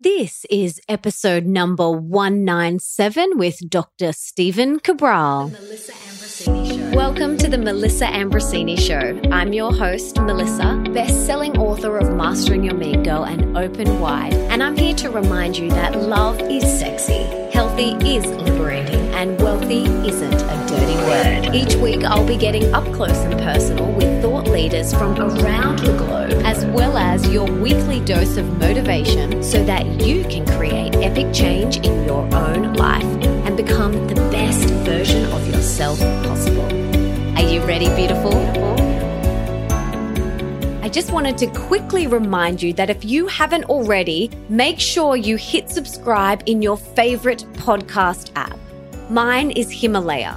This is episode number 197 with Dr. Stephen Cabral. Welcome to the Melissa Ambrosini Show. I'm your host, Melissa, best-selling author of Mastering Your Mean Girl and Open Wide, and I'm here to remind you that love is sexy, healthy is liberating, and wealthy isn't a dirty word. Each week, I'll be getting up close and personal leaders from around the globe, as well as your weekly dose of motivation so that you can create epic change in your own life and become the best version of yourself possible. Are you ready, beautiful? I just wanted to quickly remind you that if you haven't already, make sure you hit subscribe in your favorite podcast app. Mine is Himalaya.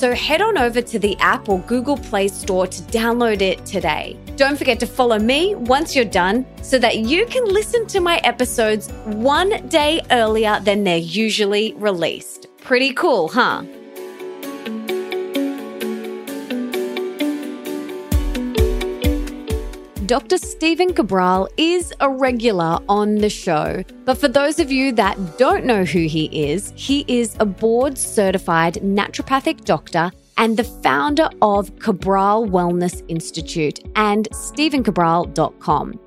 So head on over to the app or Google Play Store to download it today. Don't forget to follow me once you're done so that you can listen to my episodes one day earlier than they're usually released. Pretty cool, huh? Dr. Stephen Cabral is a regular on the show. But for those of you that don't know who he is, he is a board certified naturopathic doctor and the founder of Cabral Wellness Institute and StephenCabral.com.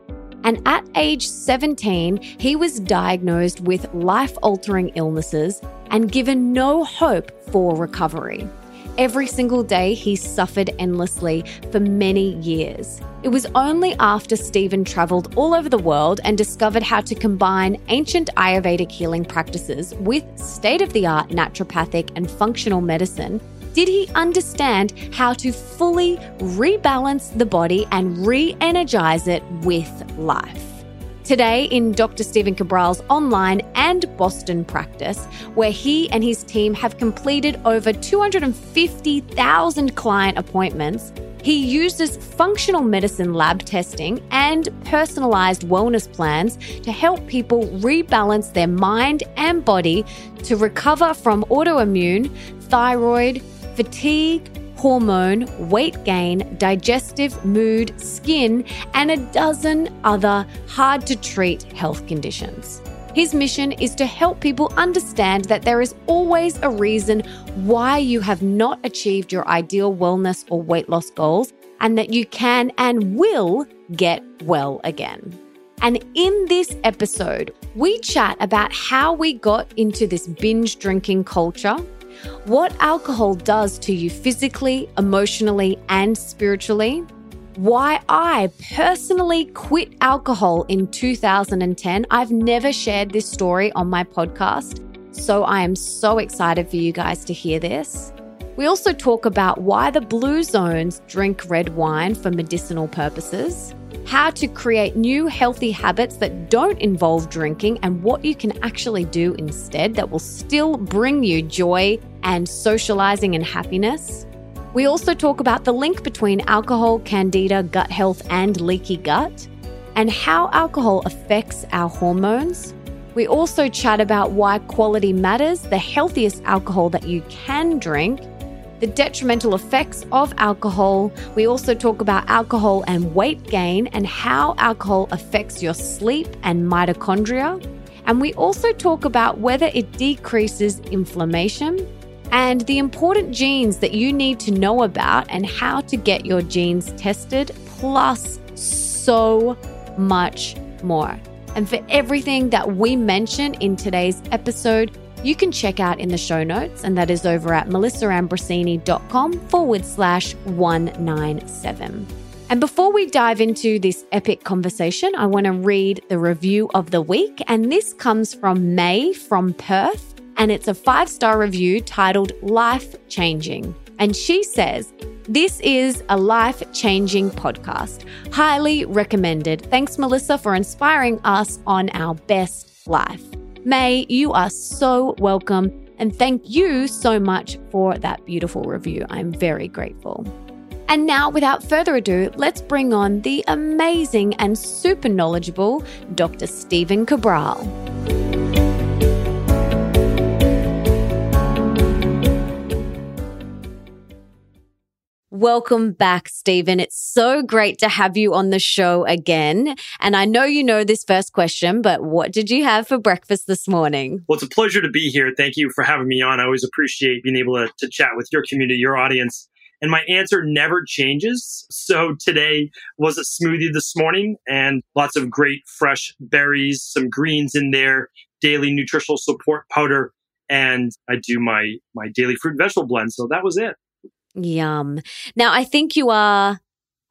And at age 17, he was diagnosed with life altering illnesses and given no hope for recovery. Every single day, he suffered endlessly for many years. It was only after Stephen traveled all over the world and discovered how to combine ancient Ayurvedic healing practices with state of the art naturopathic and functional medicine did he understand how to fully rebalance the body and re energize it with life. Today, in Dr. Stephen Cabral's online and Boston practice, where he and his team have completed over 250,000 client appointments, he uses functional medicine lab testing and personalized wellness plans to help people rebalance their mind and body to recover from autoimmune, thyroid, fatigue, hormone, weight gain, digestive, mood, skin, and a dozen other hard to treat health conditions. His mission is to help people understand that there is always a reason why you have not achieved your ideal wellness or weight loss goals, and that you can and will get well again. And in this episode, we chat about how we got into this binge drinking culture what alcohol does to you physically, emotionally, and spiritually, why I personally quit alcohol in 2010. I've never shared this story on my podcast, so I am so excited for you guys to hear this. We also talk about why the blue zones drink red wine for medicinal purposes, how to create new healthy habits that don't involve drinking, and what you can actually do instead that will still bring you joy and socializing and happiness. We also talk about the link between alcohol, candida, gut health, and leaky gut, and how alcohol affects our hormones. We also chat about why quality matters, the healthiest alcohol that you can drink, the detrimental effects of alcohol. We also talk about alcohol and weight gain and how alcohol affects your sleep and mitochondria. And we also talk about whether it decreases inflammation and the important genes that you need to know about and how to get your genes tested, plus so much more. And for everything that we mention in today's episode, you can check out in the show notes, and that is over at melissaambrosini.com forward slash 197. And before we dive into this epic conversation, I want to read the review of the week. And this comes from May from Perth, and it's a five star review titled Life Changing. And she says, This is a life changing podcast. Highly recommended. Thanks, Melissa, for inspiring us on our best life. May, you are so welcome. And thank you so much for that beautiful review. I'm very grateful. And now, without further ado, let's bring on the amazing and super knowledgeable Dr. Stephen Cabral. Welcome back, Stephen. It's so great to have you on the show again. And I know you know this first question, but what did you have for breakfast this morning? Well, it's a pleasure to be here. Thank you for having me on. I always appreciate being able to, to chat with your community, your audience. And my answer never changes. So today was a smoothie this morning and lots of great fresh berries, some greens in there, daily nutritional support powder, and I do my my daily fruit and vegetable blend. So that was it. Yum. Now, I think you are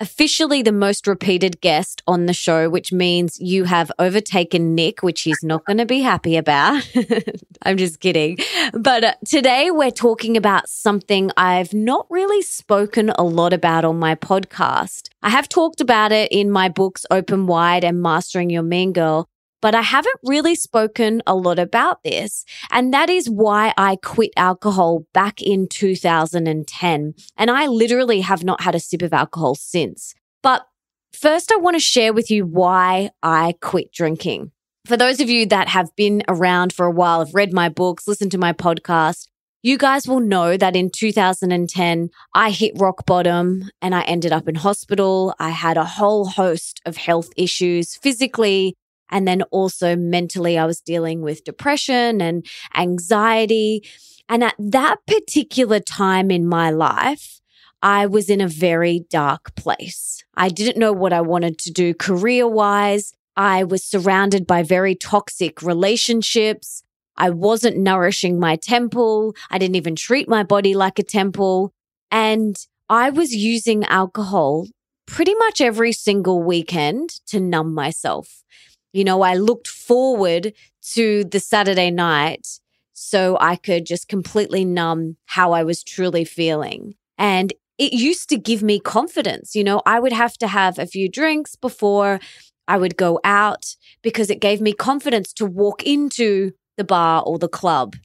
officially the most repeated guest on the show, which means you have overtaken Nick, which he's not going to be happy about. I'm just kidding. But uh, today we're talking about something I've not really spoken a lot about on my podcast. I have talked about it in my books, Open Wide and Mastering Your Mean Girl, but I haven't really spoken a lot about this. And that is why I quit alcohol back in 2010. And I literally have not had a sip of alcohol since. But first, I want to share with you why I quit drinking. For those of you that have been around for a while, have read my books, listened to my podcast, you guys will know that in 2010, I hit rock bottom and I ended up in hospital. I had a whole host of health issues physically, and then also mentally, I was dealing with depression and anxiety. And at that particular time in my life, I was in a very dark place. I didn't know what I wanted to do career wise. I was surrounded by very toxic relationships. I wasn't nourishing my temple. I didn't even treat my body like a temple. And I was using alcohol pretty much every single weekend to numb myself. You know, I looked forward to the Saturday night so I could just completely numb how I was truly feeling. And it used to give me confidence. You know, I would have to have a few drinks before I would go out because it gave me confidence to walk into the bar or the club.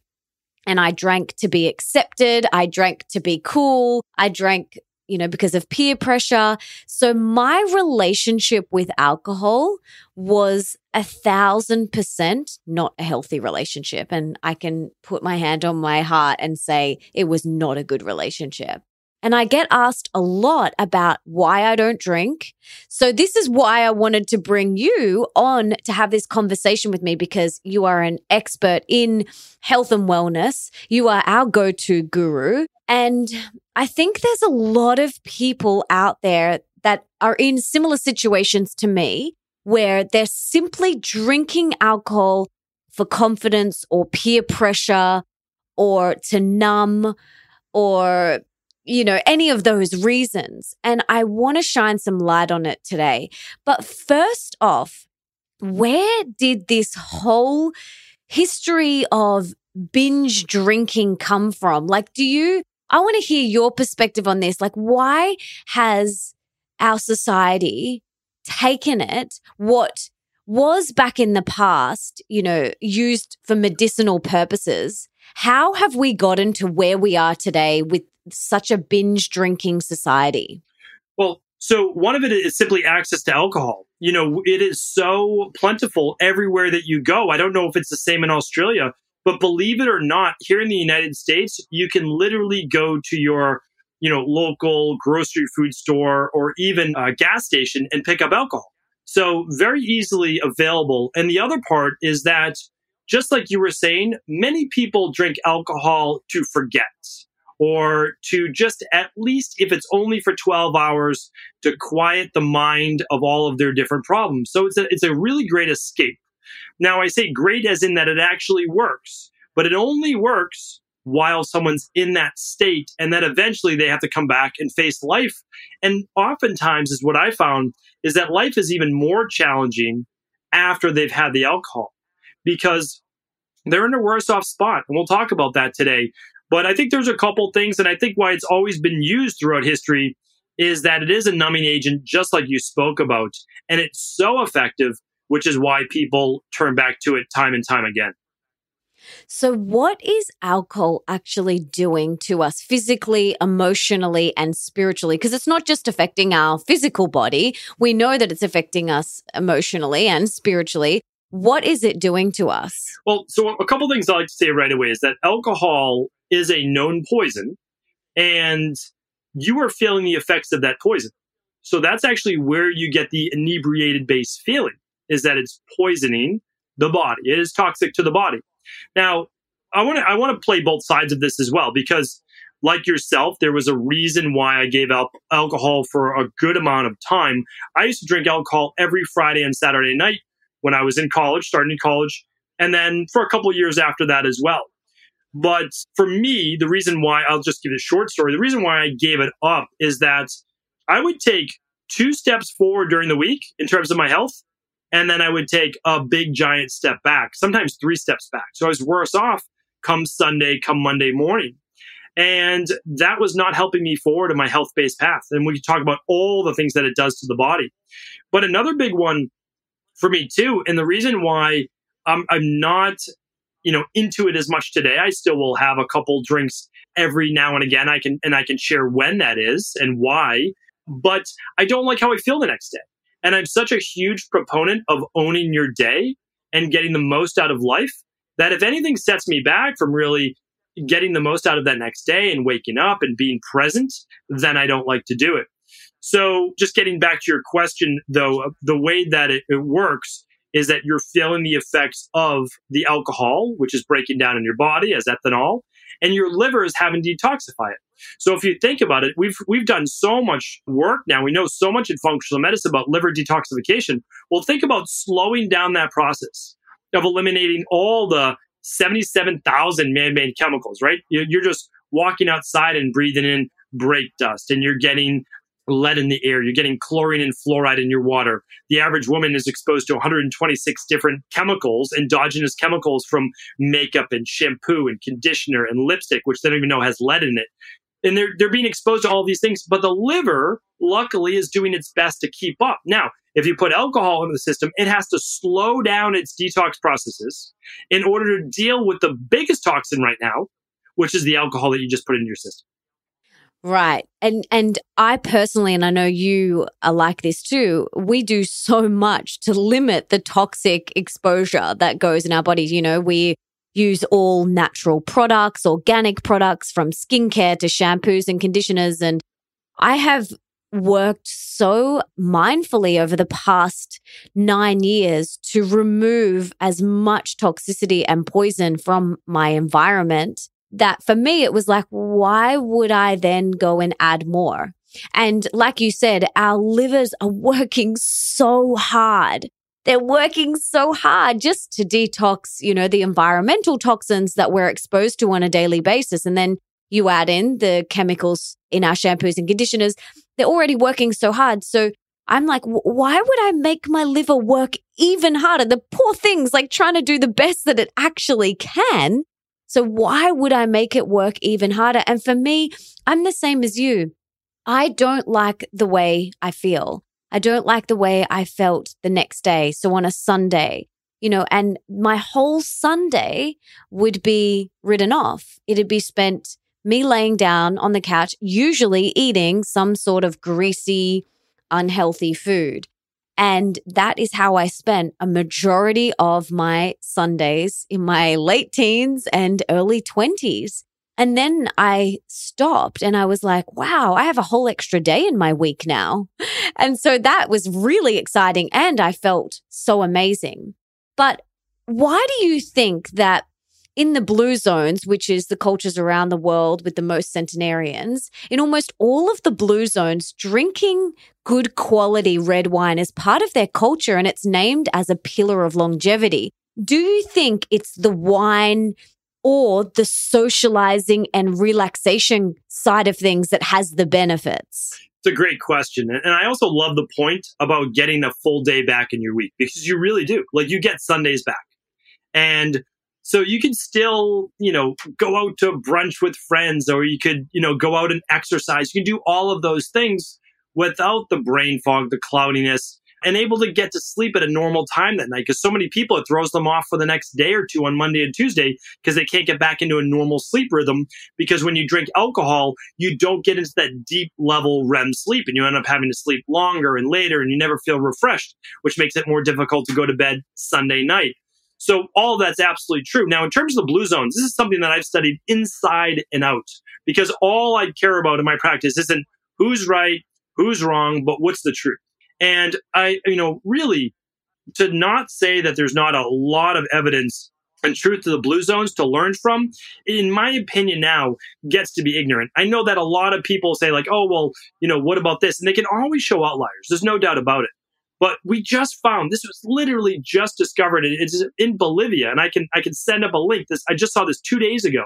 And I drank to be accepted. I drank to be cool. I drank you know, because of peer pressure. So my relationship with alcohol was a thousand percent not a healthy relationship. And I can put my hand on my heart and say it was not a good relationship. And I get asked a lot about why I don't drink. So this is why I wanted to bring you on to have this conversation with me because you are an expert in health and wellness. You are our go-to guru. And I think there's a lot of people out there that are in similar situations to me where they're simply drinking alcohol for confidence or peer pressure or to numb or you know, any of those reasons. And I want to shine some light on it today. But first off, where did this whole history of binge drinking come from? Like, do you, I want to hear your perspective on this. Like, why has our society taken it, what was back in the past, you know, used for medicinal purposes? How have we gotten to where we are today with such a binge drinking society? Well, so one of it is simply access to alcohol. You know, it is so plentiful everywhere that you go. I don't know if it's the same in Australia, but believe it or not, here in the United States, you can literally go to your, you know, local grocery food store or even a gas station and pick up alcohol. So very easily available. And the other part is that just like you were saying, many people drink alcohol to forget or to just at least, if it's only for 12 hours, to quiet the mind of all of their different problems. So it's a, it's a really great escape. Now, I say great as in that it actually works, but it only works while someone's in that state. And then eventually they have to come back and face life. And oftentimes, is what I found is that life is even more challenging after they've had the alcohol because they're in a worse off spot. And we'll talk about that today. But I think there's a couple things, and I think why it's always been used throughout history is that it is a numbing agent, just like you spoke about. And it's so effective, which is why people turn back to it time and time again. So, what is alcohol actually doing to us physically, emotionally, and spiritually? Because it's not just affecting our physical body. We know that it's affecting us emotionally and spiritually. What is it doing to us? Well, so a couple things I like to say right away is that alcohol is a known poison, and you are feeling the effects of that poison. So that's actually where you get the inebriated base feeling is that it's poisoning the body. It is toxic to the body. Now, I want to I want to play both sides of this as well because like yourself, there was a reason why I gave up alcohol for a good amount of time. I used to drink alcohol every Friday and Saturday night when I was in college, starting in college, and then for a couple years after that as well. But for me, the reason why I'll just give a short story, the reason why I gave it up is that I would take two steps forward during the week in terms of my health and then I would take a big giant step back, sometimes three steps back. So I was worse off come Sunday, come Monday morning. And that was not helping me forward in my health based path. And we talk about all the things that it does to the body. But another big one for me too, and the reason why I'm, I'm not, you know, into it as much today, I still will have a couple drinks every now and again. I can, and I can share when that is and why, but I don't like how I feel the next day. And I'm such a huge proponent of owning your day and getting the most out of life that if anything sets me back from really getting the most out of that next day and waking up and being present, then I don't like to do it. So, just getting back to your question, though, the way that it, it works is that you're feeling the effects of the alcohol, which is breaking down in your body as ethanol, and your liver is having to detoxify it. So if you think about it, we've we've done so much work now. We know so much in functional medicine about liver detoxification. Well, think about slowing down that process of eliminating all the 77,000 man-made chemicals, right? You're just walking outside and breathing in brake dust and you're getting lead in the air. You're getting chlorine and fluoride in your water. The average woman is exposed to 126 different chemicals, endogenous chemicals from makeup and shampoo and conditioner and lipstick, which they don't even know has lead in it. And they're, they're being exposed to all these things, but the liver, luckily, is doing its best to keep up. Now, if you put alcohol into the system, it has to slow down its detox processes in order to deal with the biggest toxin right now, which is the alcohol that you just put into your system. Right. And and I personally and I know you are like this too. We do so much to limit the toxic exposure that goes in our bodies, you know, we use all natural products, organic products from skincare to shampoos and conditioners and I have worked so mindfully over the past 9 years to remove as much toxicity and poison from my environment that for me, it was like, why would I then go and add more? And like you said, our livers are working so hard. They're working so hard just to detox, you know, the environmental toxins that we're exposed to on a daily basis. And then you add in the chemicals in our shampoos and conditioners. They're already working so hard. So I'm like, why would I make my liver work even harder? The poor thing's like trying to do the best that it actually can. So why would I make it work even harder? And for me, I'm the same as you. I don't like the way I feel. I don't like the way I felt the next day. So on a Sunday, you know, and my whole Sunday would be written off. It'd be spent me laying down on the couch, usually eating some sort of greasy, unhealthy food. And that is how I spent a majority of my Sundays in my late teens and early 20s. And then I stopped and I was like, wow, I have a whole extra day in my week now. And so that was really exciting. And I felt so amazing. But why do you think that in the blue zones, which is the cultures around the world with the most centenarians, in almost all of the blue zones, drinking good quality red wine is part of their culture and it's named as a pillar of longevity. Do you think it's the wine or the socializing and relaxation side of things that has the benefits? It's a great question. And I also love the point about getting a full day back in your week because you really do. Like you get Sundays back. And so you can still, you know, go out to brunch with friends or you could, you know, go out and exercise. You can do all of those things without the brain fog, the cloudiness, and able to get to sleep at a normal time that night. Because so many people, it throws them off for the next day or two on Monday and Tuesday because they can't get back into a normal sleep rhythm. Because when you drink alcohol, you don't get into that deep level REM sleep and you end up having to sleep longer and later and you never feel refreshed, which makes it more difficult to go to bed Sunday night. So all that's absolutely true. Now, in terms of the blue zones, this is something that I've studied inside and out because all I care about in my practice isn't who's right, who's wrong, but what's the truth. And I, you know, really to not say that there's not a lot of evidence and truth to the blue zones to learn from, in my opinion, now gets to be ignorant. I know that a lot of people say, like, oh, well, you know, what about this? And they can always show outliers. There's no doubt about it. But we just found this was literally just discovered. It's in Bolivia, and I can I can send up a link. This I just saw this two days ago.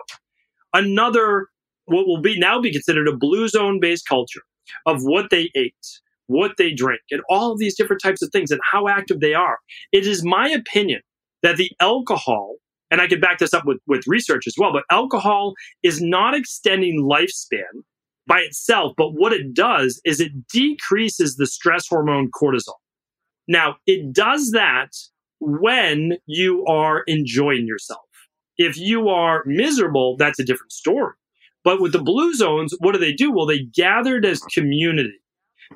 Another what will be now be considered a blue zone based culture of what they ate, what they drink, and all of these different types of things and how active they are. It is my opinion that the alcohol, and I can back this up with, with research as well, but alcohol is not extending lifespan by itself, but what it does is it decreases the stress hormone cortisol. Now, it does that when you are enjoying yourself. If you are miserable, that's a different story. But with the blue zones, what do they do? Well, they gathered as community.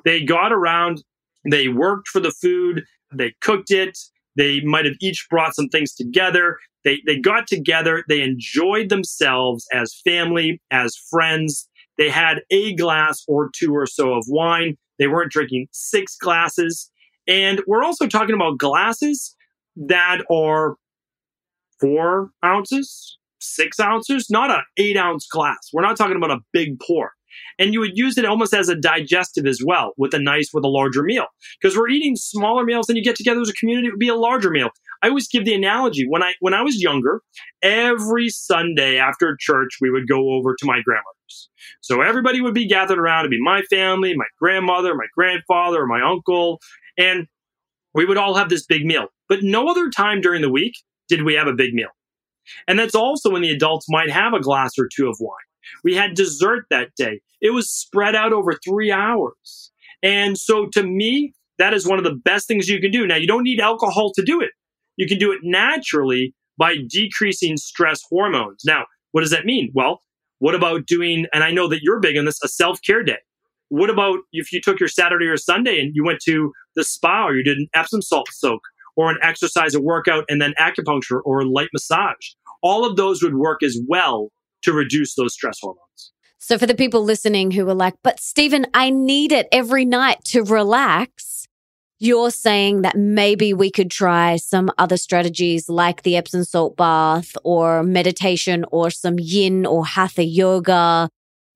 They got around, they worked for the food, they cooked it, they might have each brought some things together. They, they got together, they enjoyed themselves as family, as friends. They had a glass or two or so of wine. They weren't drinking six glasses. And we're also talking about glasses that are four ounces, six ounces, not an eight ounce glass. We're not talking about a big pour. And you would use it almost as a digestive as well with a nice, with a larger meal. Because we're eating smaller meals and you get together as a community, it would be a larger meal. I always give the analogy when I when I was younger, every Sunday after church, we would go over to my grandmother's. So everybody would be gathered around. It'd be my family, my grandmother, my grandfather, my uncle, and we would all have this big meal. But no other time during the week did we have a big meal. And that's also when the adults might have a glass or two of wine. We had dessert that day. It was spread out over three hours. And so to me, that is one of the best things you can do. Now, you don't need alcohol to do it. You can do it naturally by decreasing stress hormones. Now, what does that mean? Well, what about doing, and I know that you're big on this, a self care day? What about if you took your Saturday or Sunday and you went to the spa or you did an Epsom salt soak or an exercise or workout and then acupuncture or a light massage. All of those would work as well to reduce those stress hormones. So, for the people listening who are like, but Stephen, I need it every night to relax, you're saying that maybe we could try some other strategies like the Epsom salt bath or meditation or some yin or hatha yoga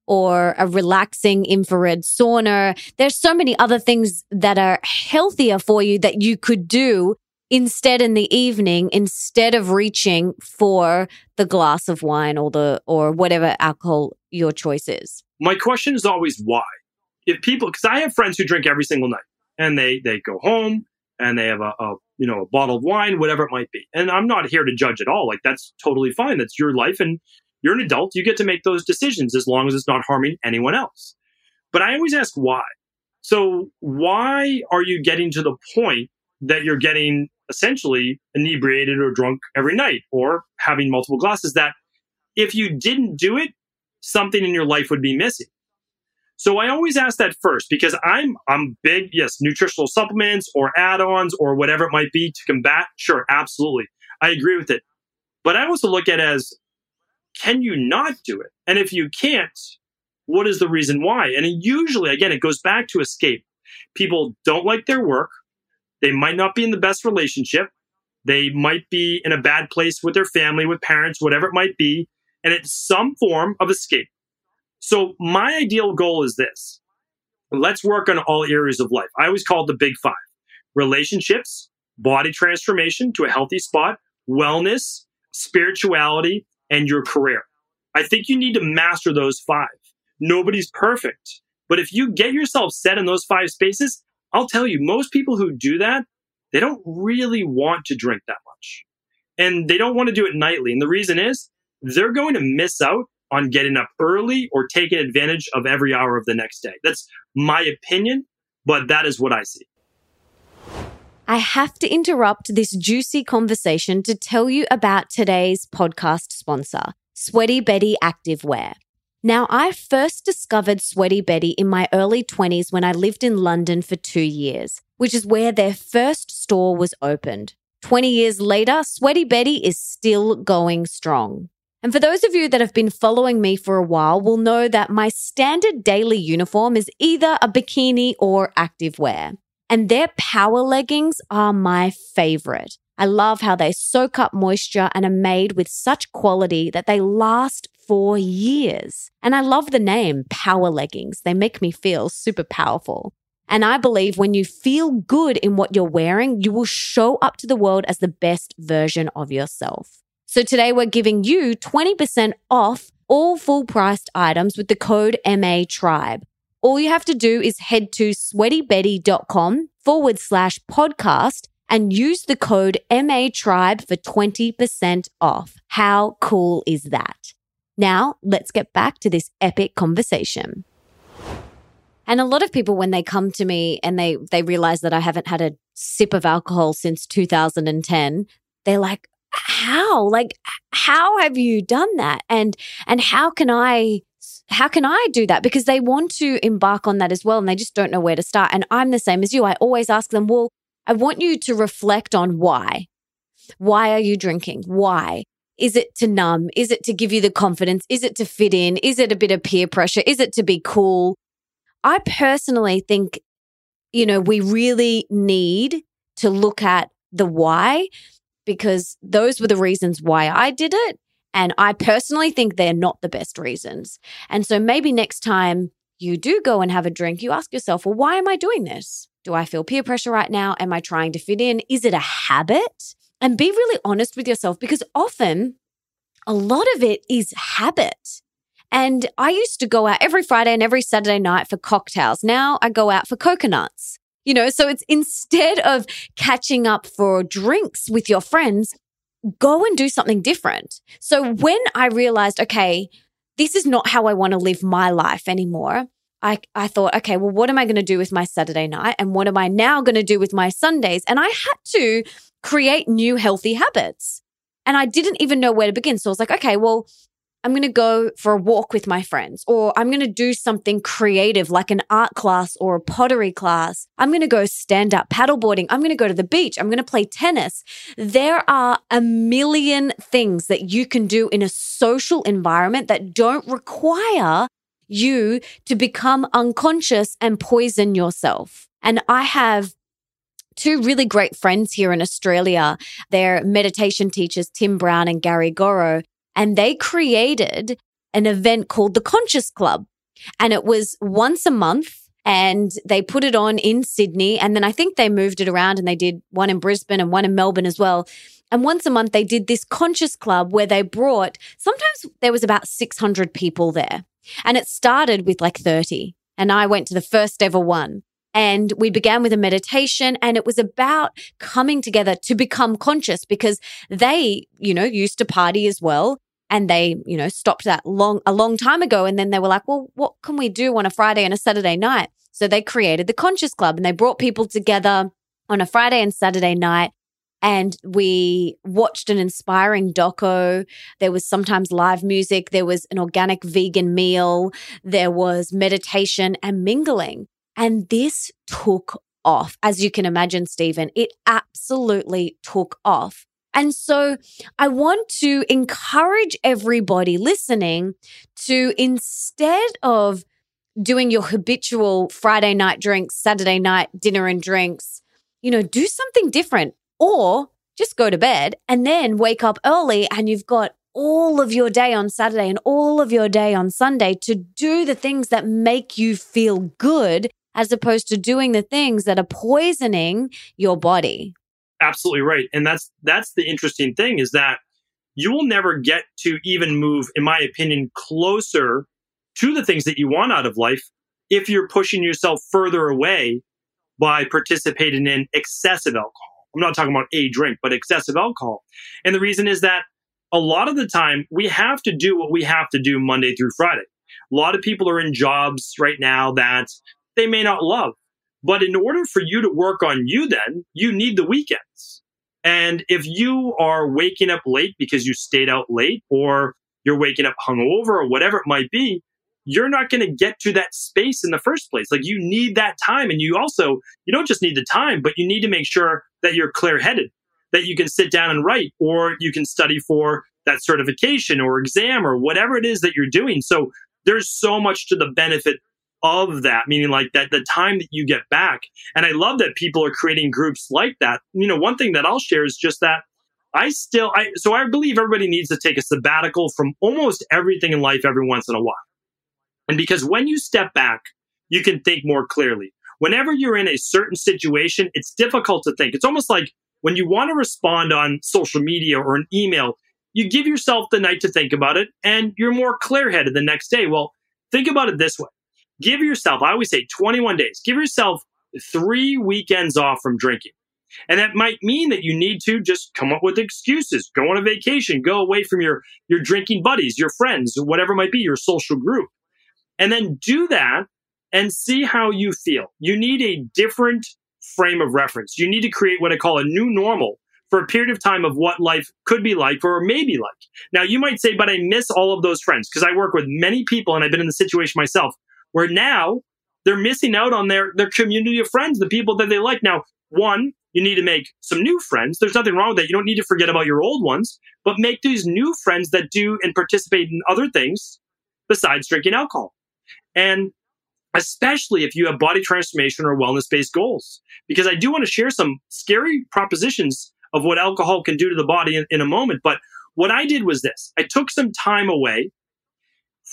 or a relaxing infrared sauna. There's so many other things that are healthier for you that you could do instead in the evening instead of reaching for the glass of wine or the or whatever alcohol your choice is? My question is always why. If people because i have friends who drink every single night and they they go home and they have a, a you know a bottle of wine whatever it might be. And i'm not here to judge at all. Like that's totally fine. That's your life and you're an adult. You get to make those decisions as long as it's not harming anyone else. But i always ask why. So why are you getting to the point that you're getting essentially inebriated or drunk every night or having multiple glasses that if you didn't do it, something in your life would be missing. So I always ask that first because I'm I'm big, yes, nutritional supplements or add-ons or whatever it might be to combat. Sure, absolutely. I agree with it. But I also look at it as can you not do it? And if you can't, what is the reason why? And usually again it goes back to escape. People don't like their work they might not be in the best relationship. They might be in a bad place with their family, with parents, whatever it might be. And it's some form of escape. So my ideal goal is this. Let's work on all areas of life. I always call it the big five relationships, body transformation to a healthy spot, wellness, spirituality, and your career. I think you need to master those five. Nobody's perfect. But if you get yourself set in those five spaces, I'll tell you, most people who do that, they don't really want to drink that much. And they don't want to do it nightly. And the reason is they're going to miss out on getting up early or taking advantage of every hour of the next day. That's my opinion, but that is what I see. I have to interrupt this juicy conversation to tell you about today's podcast sponsor, Sweaty Betty Activewear. Now, I first discovered Sweaty Betty in my early 20s when I lived in London for two years, which is where their first store was opened. 20 years later, Sweaty Betty is still going strong. And for those of you that have been following me for a while will know that my standard daily uniform is either a bikini or activewear. And their power leggings are my favorite. I love how they soak up moisture and are made with such quality that they last for years. And I love the name power leggings. They make me feel super powerful. And I believe when you feel good in what you're wearing, you will show up to the world as the best version of yourself. So today we're giving you 20% off all full priced items with the code MA Tribe. All you have to do is head to sweatybetty.com forward slash podcast and use the code MA Tribe for 20% off. How cool is that? Now let's get back to this epic conversation. And a lot of people, when they come to me and they, they realize that I haven't had a sip of alcohol since 2010, they're like, how? Like how have you done that? And and how can i how can i do that? Because they want to embark on that as well and they just don't know where to start. And i'm the same as you. I always ask them well i want you to reflect on why. Why are you drinking? Why is it to numb is it to give you the confidence is it to fit in is it a bit of peer pressure is it to be cool i personally think you know we really need to look at the why because those were the reasons why I did it. And I personally think they're not the best reasons. And so maybe next time you do go and have a drink, you ask yourself, well, why am I doing this? Do I feel peer pressure right now? Am I trying to fit in? Is it a habit? And be really honest with yourself because often a lot of it is habit. And I used to go out every Friday and every Saturday night for cocktails. Now I go out for coconuts. You know, so it's instead of catching up for drinks with your friends, go and do something different. So when I realized, okay, this is not how I want to live my life anymore. I, I thought, okay, well, what am I going to do with my Saturday night? And what am I now going to do with my Sundays? And I had to create new healthy habits. And I didn't even know where to begin. So I was like, okay, well, I'm going to go for a walk with my friends, or I'm going to do something creative like an art class or a pottery class. I'm going to go stand up paddleboarding. I'm going to go to the beach. I'm going to play tennis. There are a million things that you can do in a social environment that don't require you to become unconscious and poison yourself. And I have two really great friends here in Australia. They're meditation teachers, Tim Brown and Gary Goro and they created an event called the Conscious Club. And it was once a month and they put it on in Sydney. And then I think they moved it around and they did one in Brisbane and one in Melbourne as well. And once a month, they did this conscious club where they brought, sometimes there was about 600 people there. And it started with like 30. And I went to the first ever one. And we began with a meditation and it was about coming together to become conscious because they, you know, used to party as well. And they, you know, stopped that long, a long time ago. And then they were like, well, what can we do on a Friday and a Saturday night? So they created the Conscious Club and they brought people together on a Friday and Saturday night and we watched an inspiring doco. There was sometimes live music. There was an organic vegan meal. There was meditation and mingling. And this took off. As you can imagine, Stephen, it absolutely took off. And so I want to encourage everybody listening to instead of doing your habitual Friday night drinks, Saturday night dinner and drinks, you know, do something different or just go to bed and then wake up early and you've got all of your day on Saturday and all of your day on Sunday to do the things that make you feel good as opposed to doing the things that are poisoning your body. Absolutely right. And that's that's the interesting thing is that you will never get to even move in my opinion closer to the things that you want out of life if you're pushing yourself further away by participating in excessive alcohol. I'm not talking about a drink, but excessive alcohol. And the reason is that a lot of the time we have to do what we have to do Monday through Friday. A lot of people are in jobs right now that they may not love. But in order for you to work on you, then you need the weekends. And if you are waking up late because you stayed out late or you're waking up hungover or whatever it might be, you're not going to get to that space in the first place. Like you need that time. And you also, you don't just need the time, but you need to make sure that you're clear headed, that you can sit down and write, or you can study for that certification or exam or whatever it is that you're doing. So there's so much to the benefit of that, meaning like that the time that you get back. And I love that people are creating groups like that. You know, one thing that I'll share is just that I still, I, so I believe everybody needs to take a sabbatical from almost everything in life every once in a while. And because when you step back, you can think more clearly. Whenever you're in a certain situation, it's difficult to think. It's almost like when you want to respond on social media or an email, you give yourself the night to think about it and you're more clear headed the next day. Well, think about it this way give yourself, I always say 21 days, give yourself three weekends off from drinking. And that might mean that you need to just come up with excuses, go on a vacation, go away from your, your drinking buddies, your friends, whatever might be your social group. And then do that and see how you feel. You need a different frame of reference. You need to create what I call a new normal for a period of time of what life could be like or may be like. Now, you might say, but I miss all of those friends because I work with many people and I've been in the situation myself where now they're missing out on their, their community of friends, the people that they like. Now, one, you need to make some new friends. There's nothing wrong with that. You don't need to forget about your old ones, but make these new friends that do and participate in other things besides drinking alcohol. And especially if you have body transformation or wellness based goals, because I do want to share some scary propositions of what alcohol can do to the body in, in a moment. But what I did was this I took some time away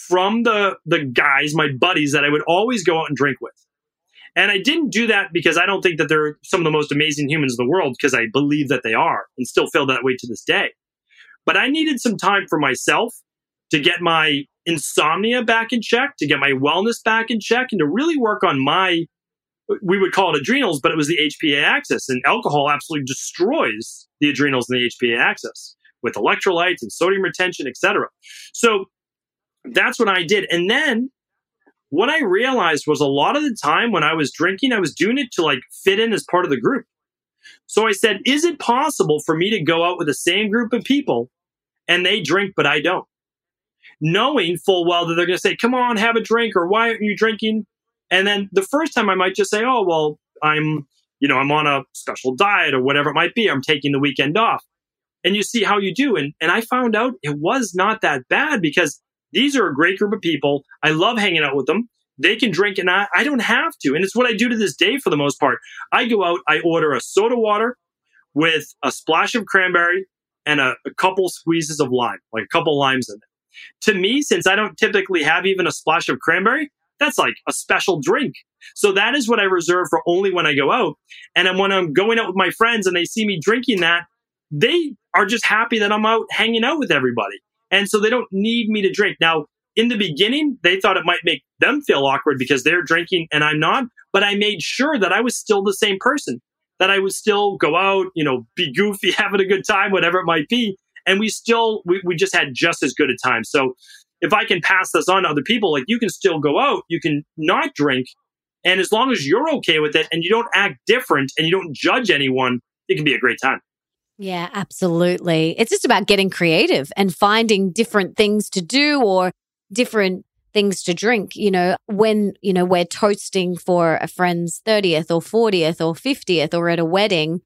from the, the guys, my buddies that I would always go out and drink with. And I didn't do that because I don't think that they're some of the most amazing humans in the world, because I believe that they are and still feel that way to this day. But I needed some time for myself to get my insomnia back in check, to get my wellness back in check, and to really work on my, we would call it adrenals, but it was the HPA axis. And alcohol absolutely destroys the adrenals and the HPA axis with electrolytes and sodium retention, etc. So that's what I did. And then what I realized was a lot of the time when I was drinking, I was doing it to like fit in as part of the group. So I said, is it possible for me to go out with the same group of people and they drink, but I don't? Knowing full well that they're going to say, come on, have a drink, or why aren't you drinking? And then the first time I might just say, oh, well, I'm, you know, I'm on a special diet or whatever it might be. I'm taking the weekend off. And you see how you do. And, and I found out it was not that bad because these are a great group of people. I love hanging out with them. They can drink and I, I don't have to. And it's what I do to this day for the most part. I go out, I order a soda water with a splash of cranberry and a, a couple squeezes of lime, like a couple limes in it. To me, since I don't typically have even a splash of cranberry, that's like a special drink. So that is what I reserve for only when I go out. And when I'm going out with my friends and they see me drinking that, they are just happy that I'm out hanging out with everybody. And so they don't need me to drink. Now, in the beginning, they thought it might make them feel awkward because they're drinking and I'm not. But I made sure that I was still the same person, that I would still go out, you know, be goofy, having a good time, whatever it might be. And we still, we, we just had just as good a time. So if I can pass this on to other people, like you can still go out, you can not drink. And as long as you're okay with it and you don't act different and you don't judge anyone, it can be a great time. Yeah, absolutely. It's just about getting creative and finding different things to do or different things to drink. You know, when, you know, we're toasting for a friend's 30th or 40th or 50th or at a wedding,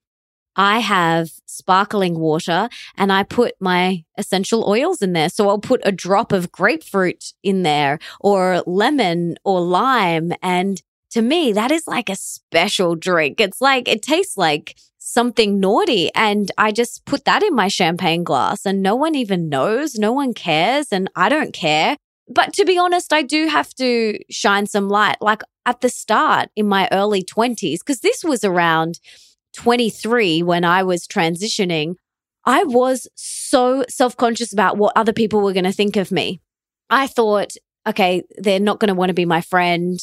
I have sparkling water and I put my essential oils in there. So I'll put a drop of grapefruit in there or lemon or lime. And to me, that is like a special drink. It's like, it tastes like something naughty. And I just put that in my champagne glass and no one even knows. No one cares. And I don't care. But to be honest, I do have to shine some light. Like at the start in my early 20s, because this was around 23 when I was transitioning, I was so self conscious about what other people were going to think of me. I thought okay, they're not going to want to be my friend.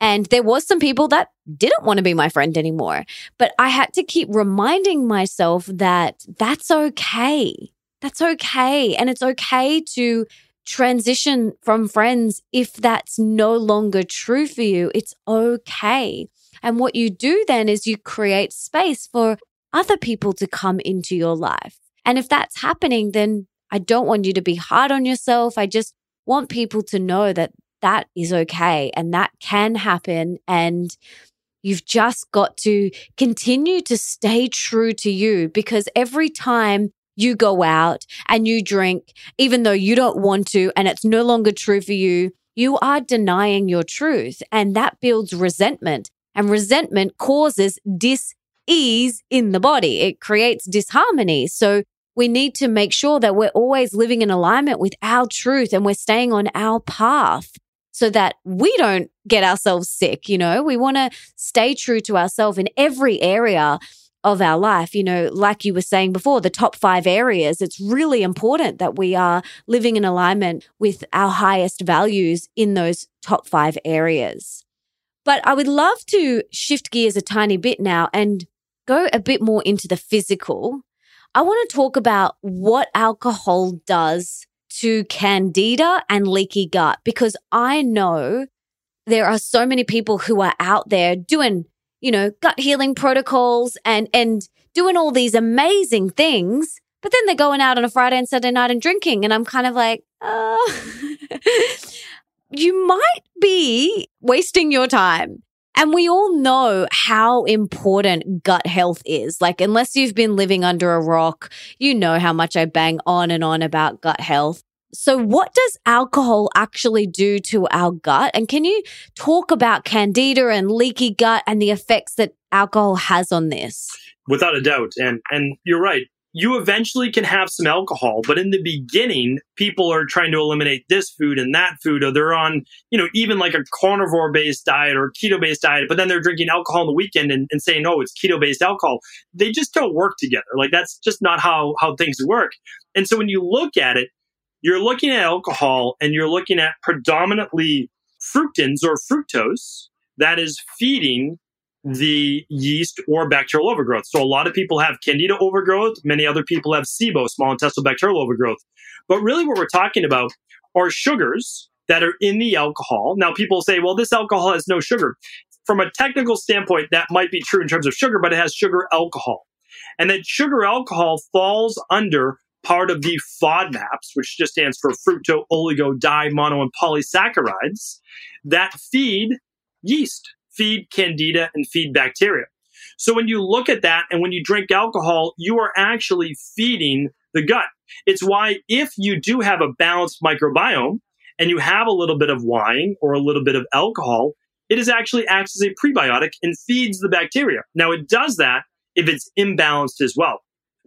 And there was some people that didn't want to be my friend anymore. But I had to keep reminding myself that that's okay. That's okay. And it's okay to transition from friends if that's no longer true for you. It's okay. And what you do then is you create space for other people to come into your life. And if that's happening, then I don't want you to be hard on yourself. I just want people to know that that is okay and that can happen. And you've just got to continue to stay true to you because every time you go out and you drink, even though you don't want to, and it's no longer true for you, you are denying your truth. And that builds resentment. And resentment causes dis ease in the body. It creates disharmony. So we need to make sure that we're always living in alignment with our truth and we're staying on our path so that we don't get ourselves sick. You know, we want to stay true to ourselves in every area of our life. You know, like you were saying before, the top five areas, it's really important that we are living in alignment with our highest values in those top five areas. But I would love to shift gears a tiny bit now and go a bit more into the physical. I want to talk about what alcohol does to candida and leaky gut because I know there are so many people who are out there doing, you know, gut healing protocols and and doing all these amazing things, but then they're going out on a Friday and Saturday night and drinking and I'm kind of like, uh you might be wasting your time. And we all know how important gut health is. Like, unless you've been living under a rock, you know how much I bang on and on about gut health. So, what does alcohol actually do to our gut? And can you talk about candida and leaky gut and the effects that alcohol has on this? Without a doubt. And and you're right you eventually can have some alcohol, but in the beginning, people are trying to eliminate this food and that food, or they're on, you know, even like a carnivore based diet or keto based diet, but then they're drinking alcohol on the weekend and, and saying, oh, it's keto based alcohol. They just don't work together. Like that's just not how, how things work. And so when you look at it, you're looking at alcohol and you're looking at predominantly fructans or fructose that is feeding the yeast or bacterial overgrowth. So a lot of people have candida overgrowth. Many other people have SIBO, small intestinal bacterial overgrowth. But really what we're talking about are sugars that are in the alcohol. Now people say, well, this alcohol has no sugar. From a technical standpoint, that might be true in terms of sugar, but it has sugar alcohol. And that sugar alcohol falls under part of the FODMAPs, which just stands for fructo, oligo, di, mono, and polysaccharides that feed yeast feed candida and feed bacteria. So when you look at that and when you drink alcohol, you are actually feeding the gut. It's why if you do have a balanced microbiome and you have a little bit of wine or a little bit of alcohol, it is actually acts as a prebiotic and feeds the bacteria. Now it does that if it's imbalanced as well.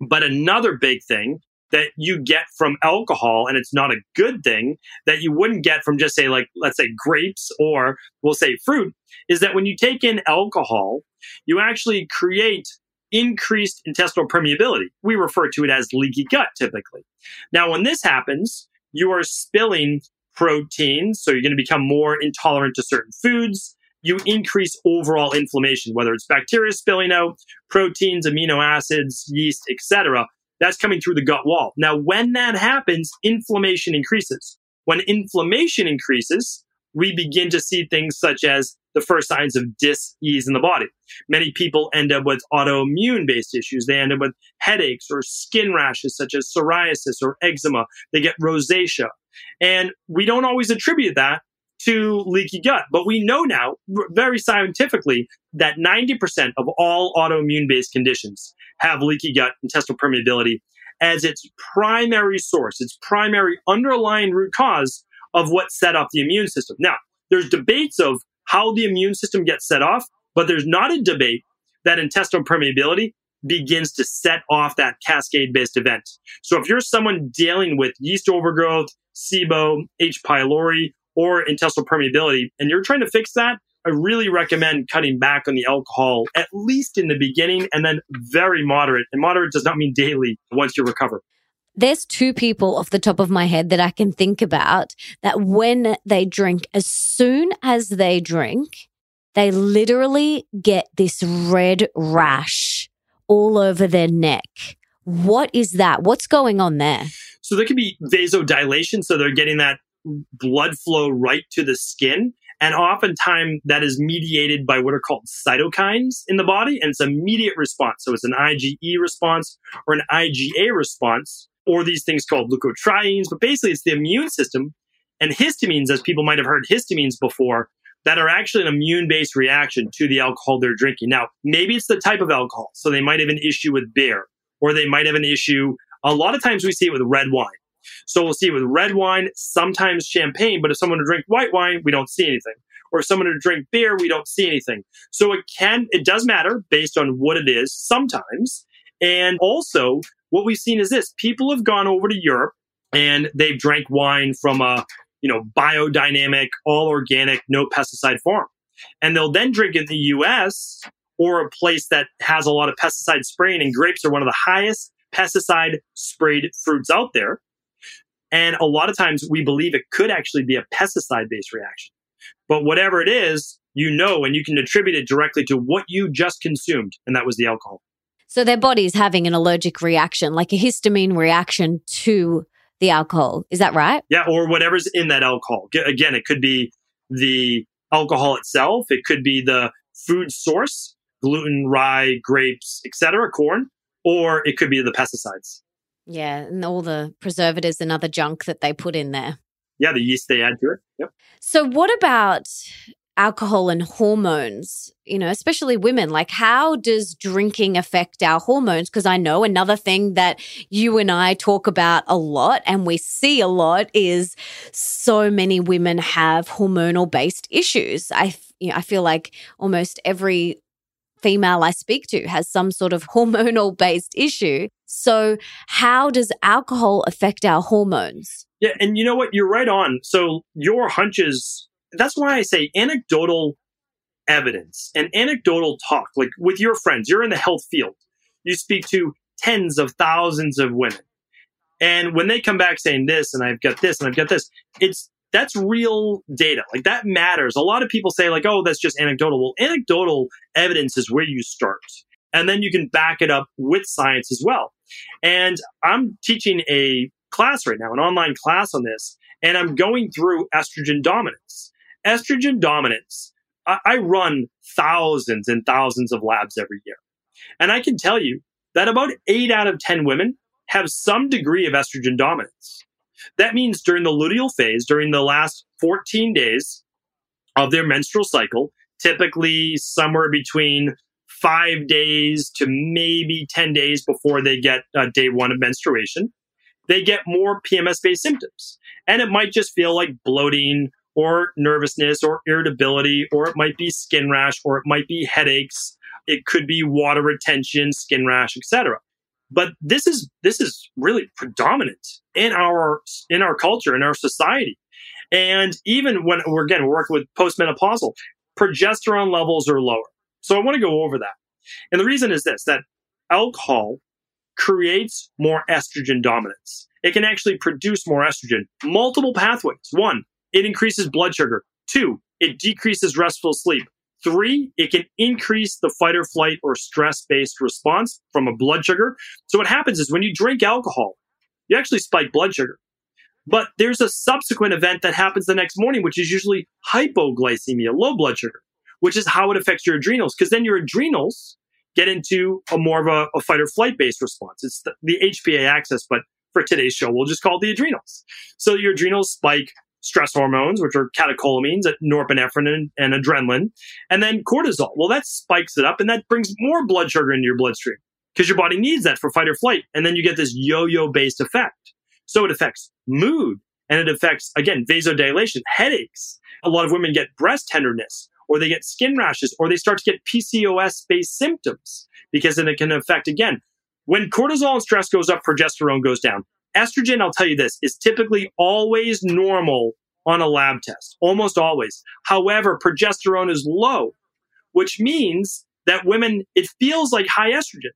But another big thing that you get from alcohol and it's not a good thing that you wouldn't get from just say like let's say grapes or we'll say fruit is that when you take in alcohol you actually create increased intestinal permeability. We refer to it as leaky gut typically. Now when this happens you are spilling proteins so you're going to become more intolerant to certain foods. You increase overall inflammation whether it's bacteria spilling out proteins amino acids yeast etc that's coming through the gut wall. Now, when that happens, inflammation increases. When inflammation increases, we begin to see things such as the first signs of dis-ease in the body. Many people end up with autoimmune based issues. They end up with headaches or skin rashes such as psoriasis or eczema. They get rosacea. And we don't always attribute that to leaky gut. But we know now, very scientifically, that 90% of all autoimmune based conditions have leaky gut intestinal permeability as its primary source, its primary underlying root cause of what set off the immune system. Now, there's debates of how the immune system gets set off, but there's not a debate that intestinal permeability begins to set off that cascade based event. So if you're someone dealing with yeast overgrowth, SIBO, H. pylori, or intestinal permeability, and you're trying to fix that, I really recommend cutting back on the alcohol, at least in the beginning, and then very moderate. And moderate does not mean daily once you recover. There's two people off the top of my head that I can think about that when they drink, as soon as they drink, they literally get this red rash all over their neck. What is that? What's going on there? So there can be vasodilation. So they're getting that blood flow right to the skin. And oftentimes that is mediated by what are called cytokines in the body, and it's an immediate response. So it's an IgE response or an IgA response, or these things called leukotrienes. But basically, it's the immune system and histamines, as people might have heard histamines before, that are actually an immune based reaction to the alcohol they're drinking. Now, maybe it's the type of alcohol. So they might have an issue with beer, or they might have an issue. A lot of times we see it with red wine. So we'll see it with red wine, sometimes champagne, but if someone to drink white wine, we don't see anything. Or if someone to drink beer, we don't see anything. So it can, it does matter based on what it is sometimes. And also what we've seen is this people have gone over to Europe and they've drank wine from a, you know, biodynamic, all organic, no pesticide farm. And they'll then drink in the US or a place that has a lot of pesticide spraying and grapes are one of the highest pesticide sprayed fruits out there. And a lot of times we believe it could actually be a pesticide based reaction. But whatever it is, you know, and you can attribute it directly to what you just consumed. And that was the alcohol. So their body's having an allergic reaction, like a histamine reaction to the alcohol. Is that right? Yeah, or whatever's in that alcohol. Again, it could be the alcohol itself, it could be the food source, gluten, rye, grapes, etc., corn, or it could be the pesticides. Yeah, and all the preservatives and other junk that they put in there. Yeah, the yeast they add to it. Yep. So what about alcohol and hormones, you know, especially women. Like, how does drinking affect our hormones? Because I know another thing that you and I talk about a lot and we see a lot is so many women have hormonal based issues. I, you know, I feel like almost every female I speak to has some sort of hormonal based issue. So, how does alcohol affect our hormones? Yeah, and you know what? You're right on. So, your hunches that's why I say anecdotal evidence and anecdotal talk, like with your friends, you're in the health field. You speak to tens of thousands of women. And when they come back saying this, and I've got this, and I've got this, it's that's real data. Like that matters. A lot of people say, like, oh, that's just anecdotal. Well, anecdotal evidence is where you start. And then you can back it up with science as well. And I'm teaching a class right now, an online class on this, and I'm going through estrogen dominance estrogen dominance. I, I run thousands and thousands of labs every year. And I can tell you that about eight out of 10 women have some degree of estrogen dominance. That means during the luteal phase, during the last 14 days of their menstrual cycle, typically somewhere between five days to maybe 10 days before they get uh, day one of menstruation, they get more PMS based symptoms. And it might just feel like bloating or nervousness or irritability, or it might be skin rash, or it might be headaches. It could be water retention, skin rash, etc. But this is this is really predominant in our in our culture in our society. And even when we're again working with postmenopausal, progesterone levels are lower. So I want to go over that. And the reason is this that alcohol creates more estrogen dominance. It can actually produce more estrogen. Multiple pathways. One, it increases blood sugar. Two, it decreases restful sleep. Three, it can increase the fight or flight or stress based response from a blood sugar. So what happens is when you drink alcohol, you actually spike blood sugar. But there's a subsequent event that happens the next morning, which is usually hypoglycemia, low blood sugar, which is how it affects your adrenals. Because then your adrenals get into a more of a, a fight or flight based response. It's the, the HPA axis, but for today's show, we'll just call it the adrenals. So your adrenals spike stress hormones, which are catecholamines, uh, norepinephrine and, adrenaline, and then cortisol. Well, that spikes it up and that brings more blood sugar into your bloodstream because your body needs that for fight or flight. And then you get this yo-yo based effect. So it affects mood and it affects, again, vasodilation, headaches. A lot of women get breast tenderness or they get skin rashes or they start to get PCOS based symptoms because then it can affect, again, when cortisol and stress goes up, progesterone goes down. Estrogen, I'll tell you this, is typically always normal on a lab test, almost always. However, progesterone is low, which means that women, it feels like high estrogen.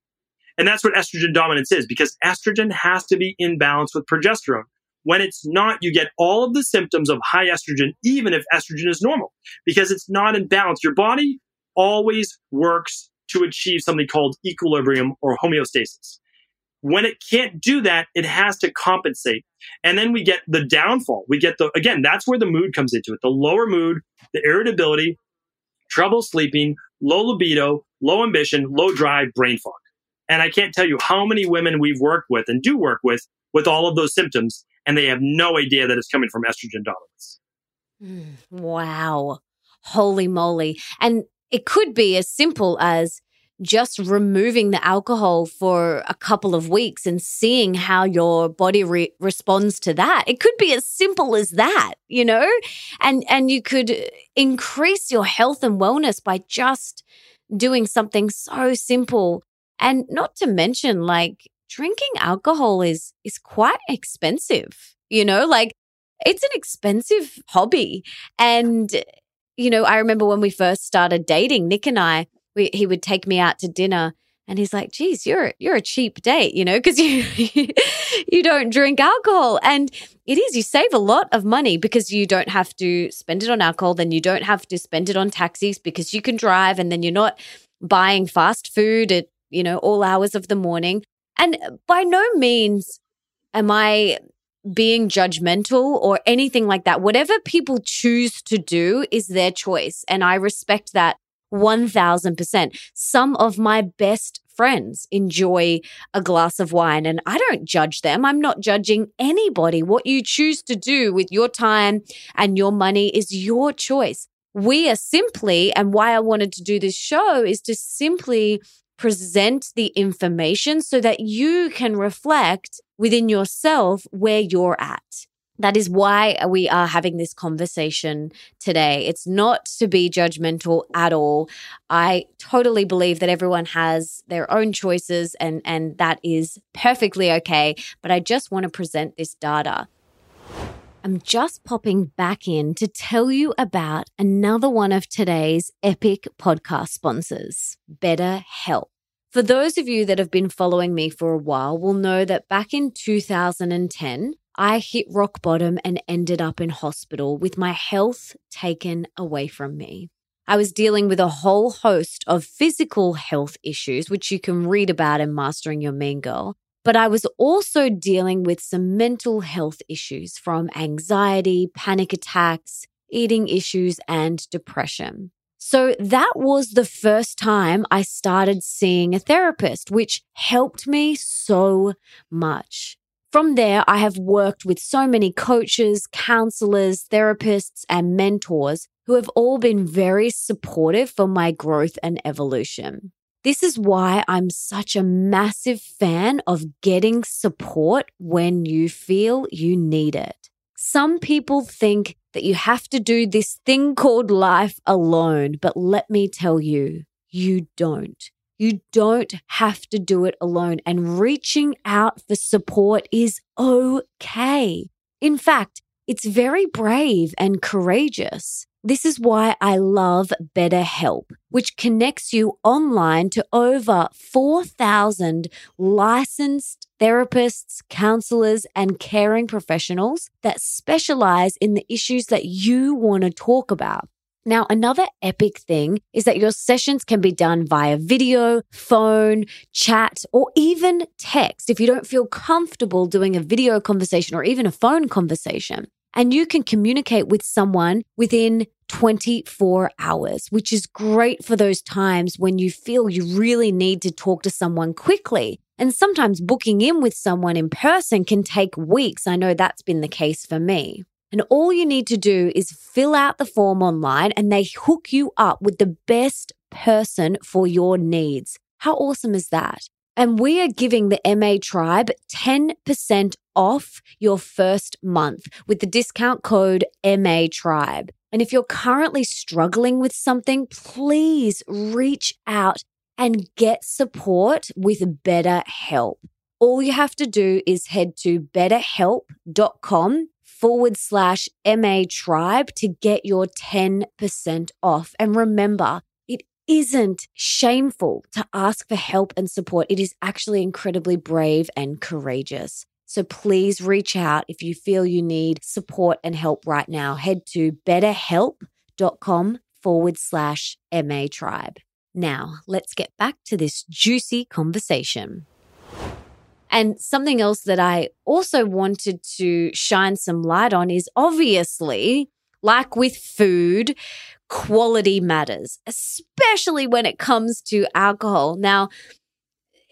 And that's what estrogen dominance is because estrogen has to be in balance with progesterone. When it's not, you get all of the symptoms of high estrogen, even if estrogen is normal, because it's not in balance. Your body always works to achieve something called equilibrium or homeostasis. When it can't do that, it has to compensate. And then we get the downfall. We get the, again, that's where the mood comes into it. The lower mood, the irritability, trouble sleeping, low libido, low ambition, low drive, brain fog. And I can't tell you how many women we've worked with and do work with with all of those symptoms, and they have no idea that it's coming from estrogen dominance. Mm, wow. Holy moly. And it could be as simple as just removing the alcohol for a couple of weeks and seeing how your body re- responds to that it could be as simple as that you know and and you could increase your health and wellness by just doing something so simple and not to mention like drinking alcohol is is quite expensive you know like it's an expensive hobby and you know i remember when we first started dating nick and i we, he would take me out to dinner and he's like, geez, you're, you're a cheap date, you know, because you, you don't drink alcohol. And it is, you save a lot of money because you don't have to spend it on alcohol. Then you don't have to spend it on taxis because you can drive and then you're not buying fast food at, you know, all hours of the morning. And by no means am I being judgmental or anything like that. Whatever people choose to do is their choice. And I respect that 1000%. Some of my best friends enjoy a glass of wine and I don't judge them. I'm not judging anybody. What you choose to do with your time and your money is your choice. We are simply, and why I wanted to do this show is to simply present the information so that you can reflect within yourself where you're at. That is why we are having this conversation today. It's not to be judgmental at all. I totally believe that everyone has their own choices and, and that is perfectly okay. But I just want to present this data. I'm just popping back in to tell you about another one of today's epic podcast sponsors, BetterHelp. For those of you that have been following me for a while will know that back in 2010, I hit rock bottom and ended up in hospital with my health taken away from me. I was dealing with a whole host of physical health issues, which you can read about in Mastering Your Mean Girl. But I was also dealing with some mental health issues from anxiety, panic attacks, eating issues, and depression. So that was the first time I started seeing a therapist, which helped me so much. From there, I have worked with so many coaches, counselors, therapists, and mentors who have all been very supportive for my growth and evolution. This is why I'm such a massive fan of getting support when you feel you need it. Some people think that you have to do this thing called life alone, but let me tell you, you don't. You don't have to do it alone, and reaching out for support is okay. In fact, it's very brave and courageous. This is why I love BetterHelp, which connects you online to over 4,000 licensed therapists, counselors, and caring professionals that specialize in the issues that you want to talk about. Now, another epic thing is that your sessions can be done via video, phone, chat, or even text if you don't feel comfortable doing a video conversation or even a phone conversation. And you can communicate with someone within 24 hours, which is great for those times when you feel you really need to talk to someone quickly. And sometimes booking in with someone in person can take weeks. I know that's been the case for me. And all you need to do is fill out the form online and they hook you up with the best person for your needs. How awesome is that? And we are giving the MA Tribe 10% off your first month with the discount code MA Tribe. And if you're currently struggling with something, please reach out and get support with BetterHelp. All you have to do is head to betterhelp.com forward slash MA tribe to get your 10% off. And remember, it isn't shameful to ask for help and support. It is actually incredibly brave and courageous. So please reach out if you feel you need support and help right now. Head to betterhelp.com forward slash MA tribe. Now, let's get back to this juicy conversation. And something else that I also wanted to shine some light on is obviously, like with food, quality matters, especially when it comes to alcohol. Now,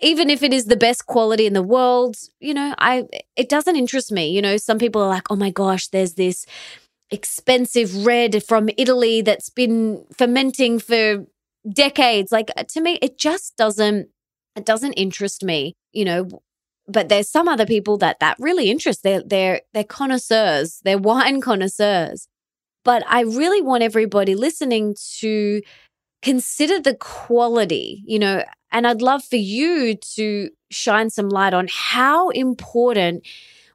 even if it is the best quality in the world, you know, I it doesn't interest me. You know, some people are like, "Oh my gosh, there's this expensive red from Italy that's been fermenting for decades." Like uh, to me, it just doesn't it doesn't interest me. You know, but there's some other people that that really interests. They're they're they're connoisseurs. They're wine connoisseurs. But I really want everybody listening to consider the quality, you know, and I'd love for you to shine some light on how important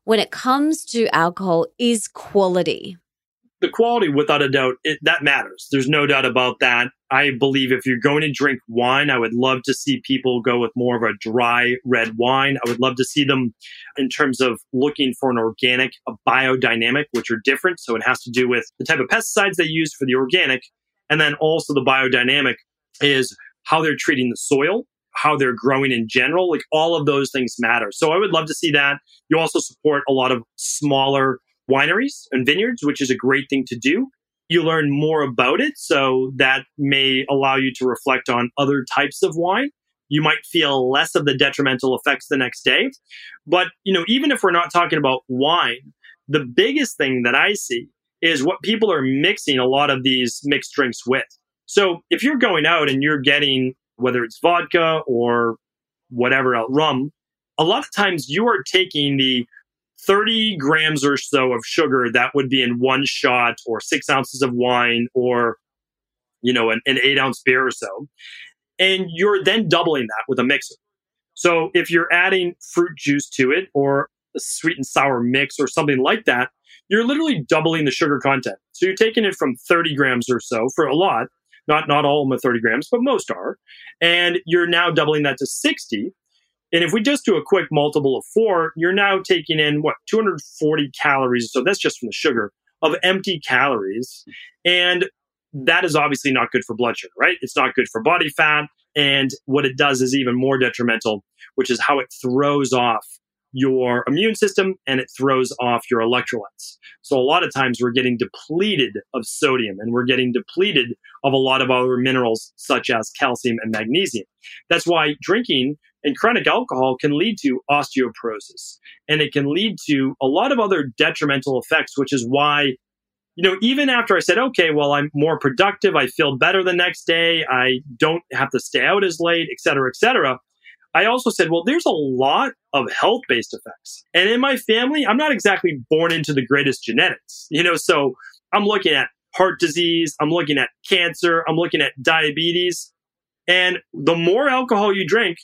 when it comes to alcohol is quality. The quality, without a doubt, it, that matters. There's no doubt about that. I believe if you're going to drink wine, I would love to see people go with more of a dry red wine. I would love to see them in terms of looking for an organic, a biodynamic, which are different. So it has to do with the type of pesticides they use for the organic. And then also the biodynamic is how they're treating the soil, how they're growing in general. Like all of those things matter. So I would love to see that. You also support a lot of smaller wineries and vineyards, which is a great thing to do you learn more about it. So that may allow you to reflect on other types of wine. You might feel less of the detrimental effects the next day. But, you know, even if we're not talking about wine, the biggest thing that I see is what people are mixing a lot of these mixed drinks with. So if you're going out and you're getting, whether it's vodka or whatever else, rum, a lot of times you are taking the 30 grams or so of sugar that would be in one shot or six ounces of wine or you know an, an eight ounce beer or so and you're then doubling that with a mixer. So if you're adding fruit juice to it or a sweet and sour mix or something like that you're literally doubling the sugar content. So you're taking it from 30 grams or so for a lot not not all of them are 30 grams but most are and you're now doubling that to 60 and if we just do a quick multiple of four, you're now taking in what 240 calories. So that's just from the sugar of empty calories. And that is obviously not good for blood sugar, right? It's not good for body fat. And what it does is even more detrimental, which is how it throws off your immune system and it throws off your electrolytes. So a lot of times we're getting depleted of sodium and we're getting depleted of a lot of other minerals such as calcium and magnesium. That's why drinking and chronic alcohol can lead to osteoporosis and it can lead to a lot of other detrimental effects, which is why you know, even after I said, okay, well, I'm more productive, I feel better the next day, I don't have to stay out as late, et cetera, et cetera. I also said, well, there's a lot of health based effects. And in my family, I'm not exactly born into the greatest genetics, you know, so I'm looking at heart disease, I'm looking at cancer, I'm looking at diabetes. And the more alcohol you drink,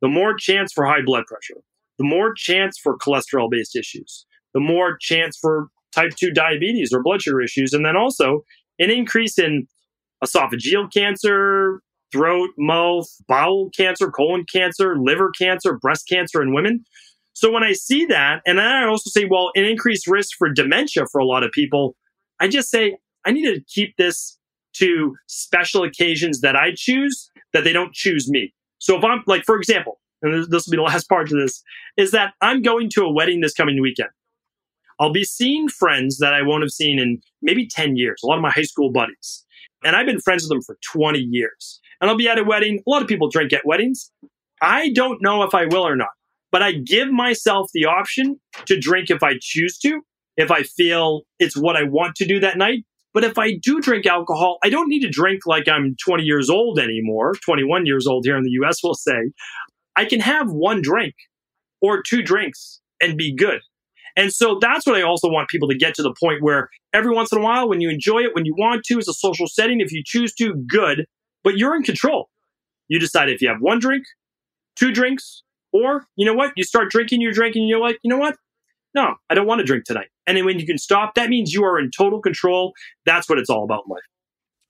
the more chance for high blood pressure, the more chance for cholesterol based issues, the more chance for type 2 diabetes or blood sugar issues, and then also an increase in esophageal cancer, throat, mouth, bowel cancer, colon cancer, liver cancer, breast cancer in women. So when I see that, and then I also say, well, an increased risk for dementia for a lot of people, I just say, I need to keep this to special occasions that I choose, that they don't choose me. So if I'm like, for example, and this will be the last part to this, is that I'm going to a wedding this coming weekend. I'll be seeing friends that I won't have seen in maybe 10 years, a lot of my high school buddies. And I've been friends with them for 20 years and I'll be at a wedding. A lot of people drink at weddings. I don't know if I will or not, but I give myself the option to drink if I choose to, if I feel it's what I want to do that night. But if I do drink alcohol, I don't need to drink like I'm 20 years old anymore, 21 years old here in the US, we'll say. I can have one drink or two drinks and be good. And so that's what I also want people to get to the point where every once in a while, when you enjoy it, when you want to, as a social setting, if you choose to, good but you're in control. You decide if you have one drink, two drinks, or you know what? You start drinking your drink and you're like, you know what? No, I don't want to drink tonight. And then when you can stop, that means you are in total control. That's what it's all about in life.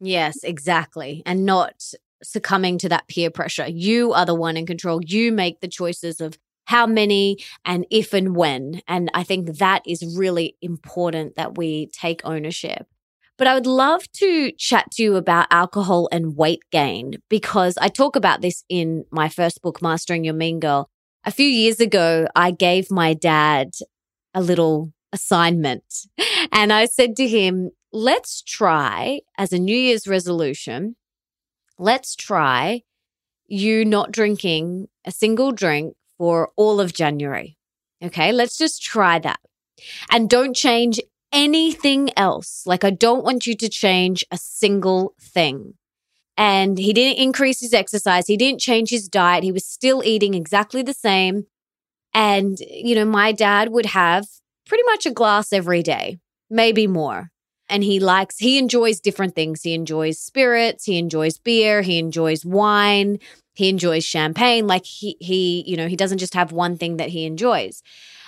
Yes, exactly. And not succumbing to that peer pressure. You are the one in control. You make the choices of how many and if and when. And I think that is really important that we take ownership. But I would love to chat to you about alcohol and weight gain because I talk about this in my first book, Mastering Your Mean Girl. A few years ago, I gave my dad a little assignment and I said to him, let's try as a New Year's resolution, let's try you not drinking a single drink for all of January. Okay, let's just try that. And don't change anything else. Like, I don't want you to change a single thing. And he didn't increase his exercise. He didn't change his diet. He was still eating exactly the same. And, you know, my dad would have pretty much a glass every day, maybe more. And he likes, he enjoys different things. He enjoys spirits, he enjoys beer, he enjoys wine, he enjoys champagne. Like he, he, you know, he doesn't just have one thing that he enjoys.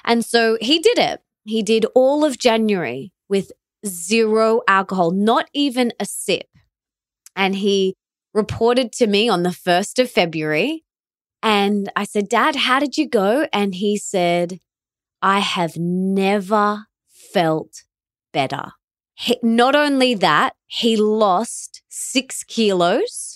And so he did it. He did all of January with zero alcohol, not even a sip. And he reported to me on the 1st of February. And I said, Dad, how did you go? And he said, I have never felt better. He, not only that, he lost six kilos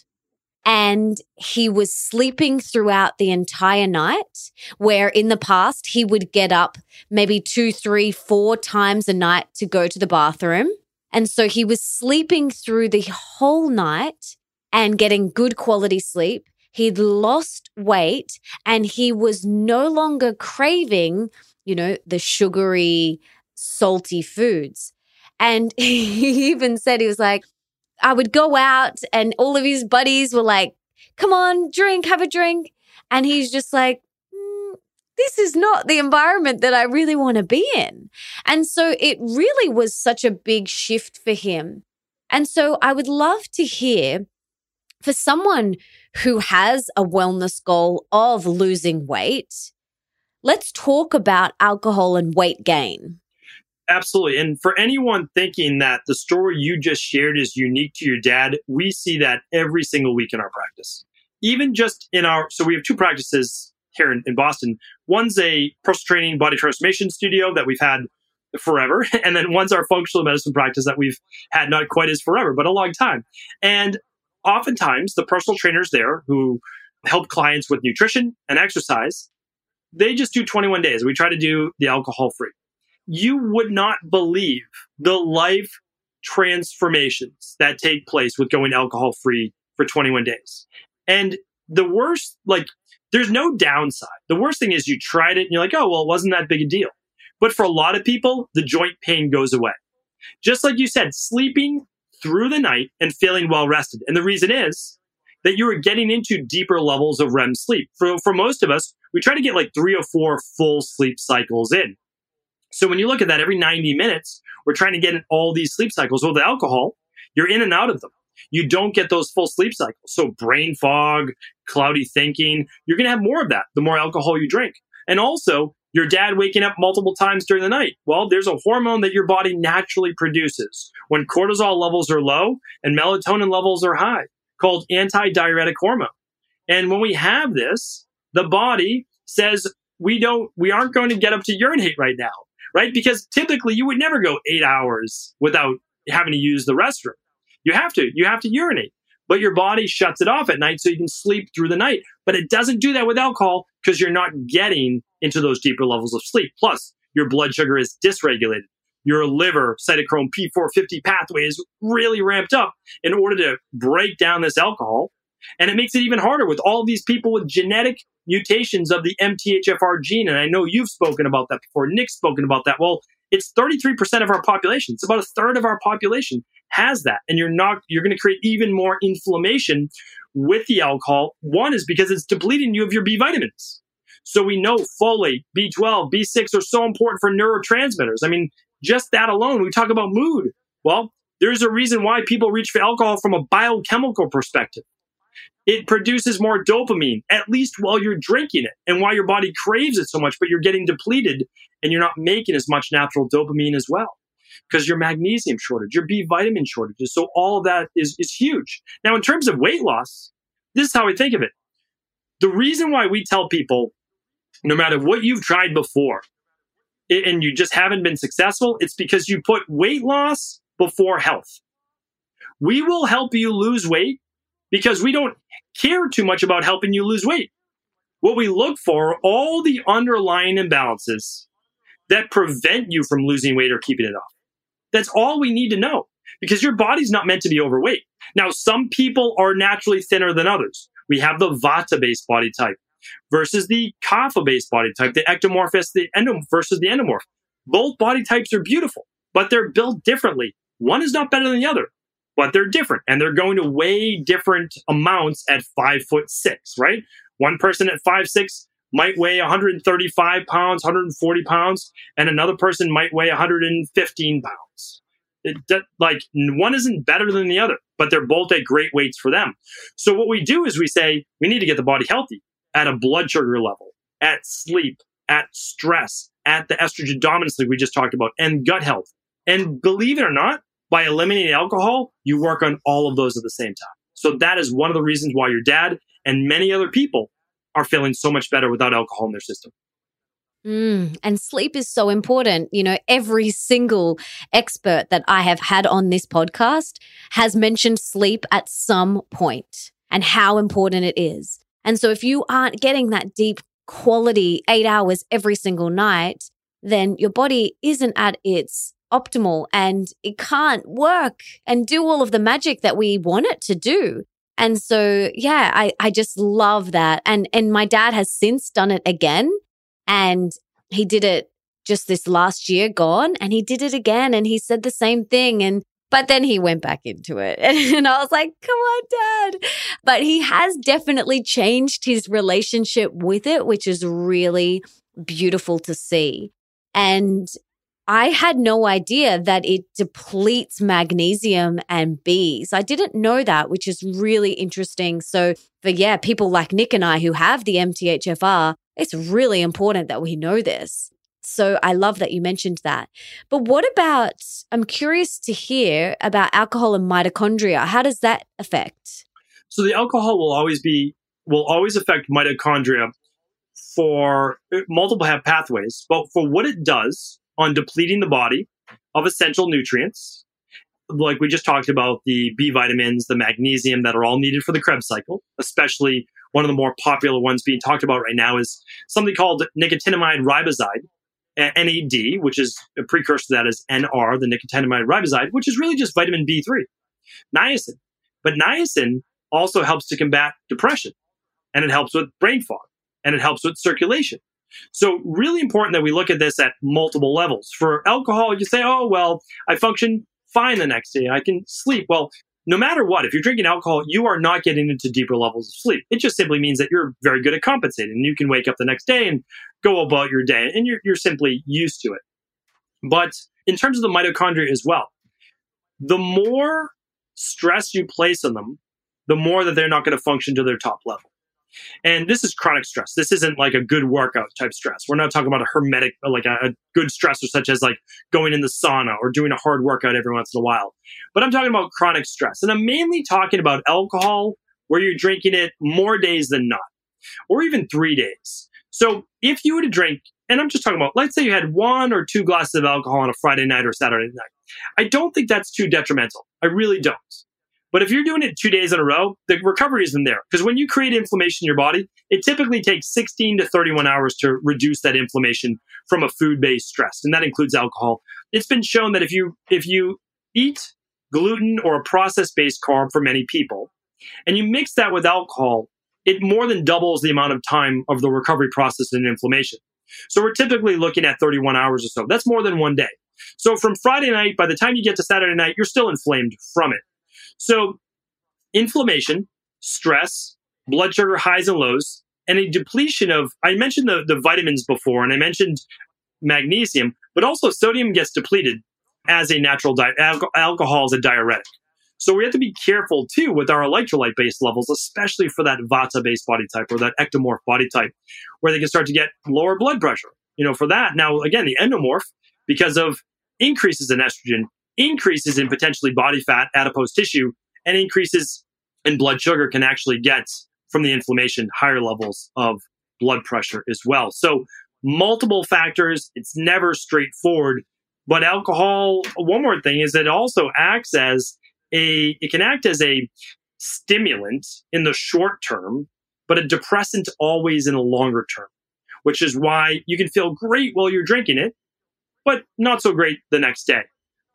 and he was sleeping throughout the entire night, where in the past he would get up maybe two, three, four times a night to go to the bathroom. And so he was sleeping through the whole night and getting good quality sleep. He'd lost weight and he was no longer craving, you know, the sugary, salty foods. And he even said, he was like, I would go out and all of his buddies were like, come on, drink, have a drink. And he's just like, mm, this is not the environment that I really want to be in. And so it really was such a big shift for him. And so I would love to hear for someone who has a wellness goal of losing weight, let's talk about alcohol and weight gain. Absolutely. And for anyone thinking that the story you just shared is unique to your dad, we see that every single week in our practice. Even just in our, so we have two practices here in, in Boston. One's a personal training body transformation studio that we've had forever. And then one's our functional medicine practice that we've had not quite as forever, but a long time. And oftentimes the personal trainers there who help clients with nutrition and exercise, they just do 21 days. We try to do the alcohol free you would not believe the life transformations that take place with going alcohol free for 21 days. And the worst, like, there's no downside. The worst thing is you tried it and you're like, oh, well, it wasn't that big a deal. But for a lot of people, the joint pain goes away. Just like you said, sleeping through the night and feeling well rested. And the reason is that you are getting into deeper levels of REM sleep. For, for most of us, we try to get like three or four full sleep cycles in. So when you look at that every 90 minutes, we're trying to get in all these sleep cycles. With the alcohol, you're in and out of them. You don't get those full sleep cycles. So brain fog, cloudy thinking, you're going to have more of that the more alcohol you drink. And also, your dad waking up multiple times during the night. Well, there's a hormone that your body naturally produces when cortisol levels are low and melatonin levels are high called antidiuretic hormone. And when we have this, the body says we don't we aren't going to get up to urinate right now right? Because typically you would never go eight hours without having to use the restroom. You have to, you have to urinate, but your body shuts it off at night so you can sleep through the night. But it doesn't do that with alcohol because you're not getting into those deeper levels of sleep. Plus, your blood sugar is dysregulated. Your liver cytochrome P450 pathway is really ramped up in order to break down this alcohol. And it makes it even harder with all these people with genetic mutations of the MTHFR gene. And I know you've spoken about that before. Nick's spoken about that. Well, it's 33% of our population. It's about a third of our population has that. And you're not, you're going to create even more inflammation with the alcohol. One is because it's depleting you of your B vitamins. So we know folate, B12, B6 are so important for neurotransmitters. I mean, just that alone, we talk about mood. Well, there's a reason why people reach for alcohol from a biochemical perspective it produces more dopamine, at least while you're drinking it and while your body craves it so much, but you're getting depleted and you're not making as much natural dopamine as well because your magnesium shortage, your B vitamin shortages. So all of that is, is huge. Now, in terms of weight loss, this is how I think of it. The reason why we tell people, no matter what you've tried before, and you just haven't been successful, it's because you put weight loss before health. We will help you lose weight because we don't care too much about helping you lose weight. What we look for are all the underlying imbalances that prevent you from losing weight or keeping it off. That's all we need to know because your body's not meant to be overweight. Now, some people are naturally thinner than others. We have the Vata based body type versus the Kapha based body type, the ectomorph the endomorph versus the endomorph. Both body types are beautiful, but they're built differently. One is not better than the other, but they're different and they're going to weigh different amounts at five foot six, right? One person at five six might weigh 135 pounds, 140 pounds, and another person might weigh 115 pounds. It, like one isn't better than the other, but they're both at great weights for them. So what we do is we say we need to get the body healthy at a blood sugar level, at sleep, at stress, at the estrogen dominance like we just talked about, and gut health. And believe it or not, by eliminating alcohol, you work on all of those at the same time. So that is one of the reasons why your dad and many other people are feeling so much better without alcohol in their system. Mm, and sleep is so important. You know, every single expert that I have had on this podcast has mentioned sleep at some point and how important it is. And so if you aren't getting that deep quality eight hours every single night, then your body isn't at its optimal and it can't work and do all of the magic that we want it to do. And so, yeah, I, I just love that. And, and my dad has since done it again and he did it just this last year gone and he did it again and he said the same thing. And, but then he went back into it. And I was like, come on, dad. But he has definitely changed his relationship with it, which is really beautiful to see. And I had no idea that it depletes magnesium and Bs. I didn't know that, which is really interesting. So, for yeah, people like Nick and I who have the MTHFR, it's really important that we know this. So, I love that you mentioned that. But what about, I'm curious to hear about alcohol and mitochondria. How does that affect? So, the alcohol will always be, will always affect mitochondria for multiple pathways, but for what it does, on depleting the body of essential nutrients, like we just talked about the B vitamins, the magnesium that are all needed for the Krebs cycle, especially one of the more popular ones being talked about right now is something called nicotinamide riboside, NAD, which is a precursor to that is NR, the nicotinamide riboside, which is really just vitamin B3, niacin. But niacin also helps to combat depression and it helps with brain fog and it helps with circulation. So, really important that we look at this at multiple levels. For alcohol, you say, oh, well, I function fine the next day. I can sleep. Well, no matter what, if you're drinking alcohol, you are not getting into deeper levels of sleep. It just simply means that you're very good at compensating. And you can wake up the next day and go about your day, and you're, you're simply used to it. But in terms of the mitochondria as well, the more stress you place on them, the more that they're not going to function to their top level. And this is chronic stress. This isn't like a good workout type stress. We're not talking about a hormetic, like a, a good stressor, such as like going in the sauna or doing a hard workout every once in a while. But I'm talking about chronic stress. And I'm mainly talking about alcohol where you're drinking it more days than not, or even three days. So if you were to drink, and I'm just talking about, let's say you had one or two glasses of alcohol on a Friday night or Saturday night. I don't think that's too detrimental. I really don't. But if you're doing it two days in a row, the recovery isn't there. Because when you create inflammation in your body, it typically takes 16 to 31 hours to reduce that inflammation from a food-based stress. And that includes alcohol. It's been shown that if you if you eat gluten or a process-based carb for many people, and you mix that with alcohol, it more than doubles the amount of time of the recovery process and inflammation. So we're typically looking at 31 hours or so. That's more than one day. So from Friday night, by the time you get to Saturday night, you're still inflamed from it. So, inflammation, stress, blood sugar highs and lows, and a depletion of, I mentioned the, the vitamins before, and I mentioned magnesium, but also sodium gets depleted as a natural diet. Al- alcohol is a diuretic. So we have to be careful too with our electrolyte based levels, especially for that Vata based body type or that ectomorph body type, where they can start to get lower blood pressure. You know, for that. Now, again, the endomorph, because of increases in estrogen, increases in potentially body fat, adipose tissue, and increases in blood sugar can actually get from the inflammation higher levels of blood pressure as well. So, multiple factors. It's never straightforward. But alcohol, one more thing is it also acts as a, it can act as a stimulant in the short term but a depressant always in the longer term, which is why you can feel great while you're drinking it, but not so great the next day.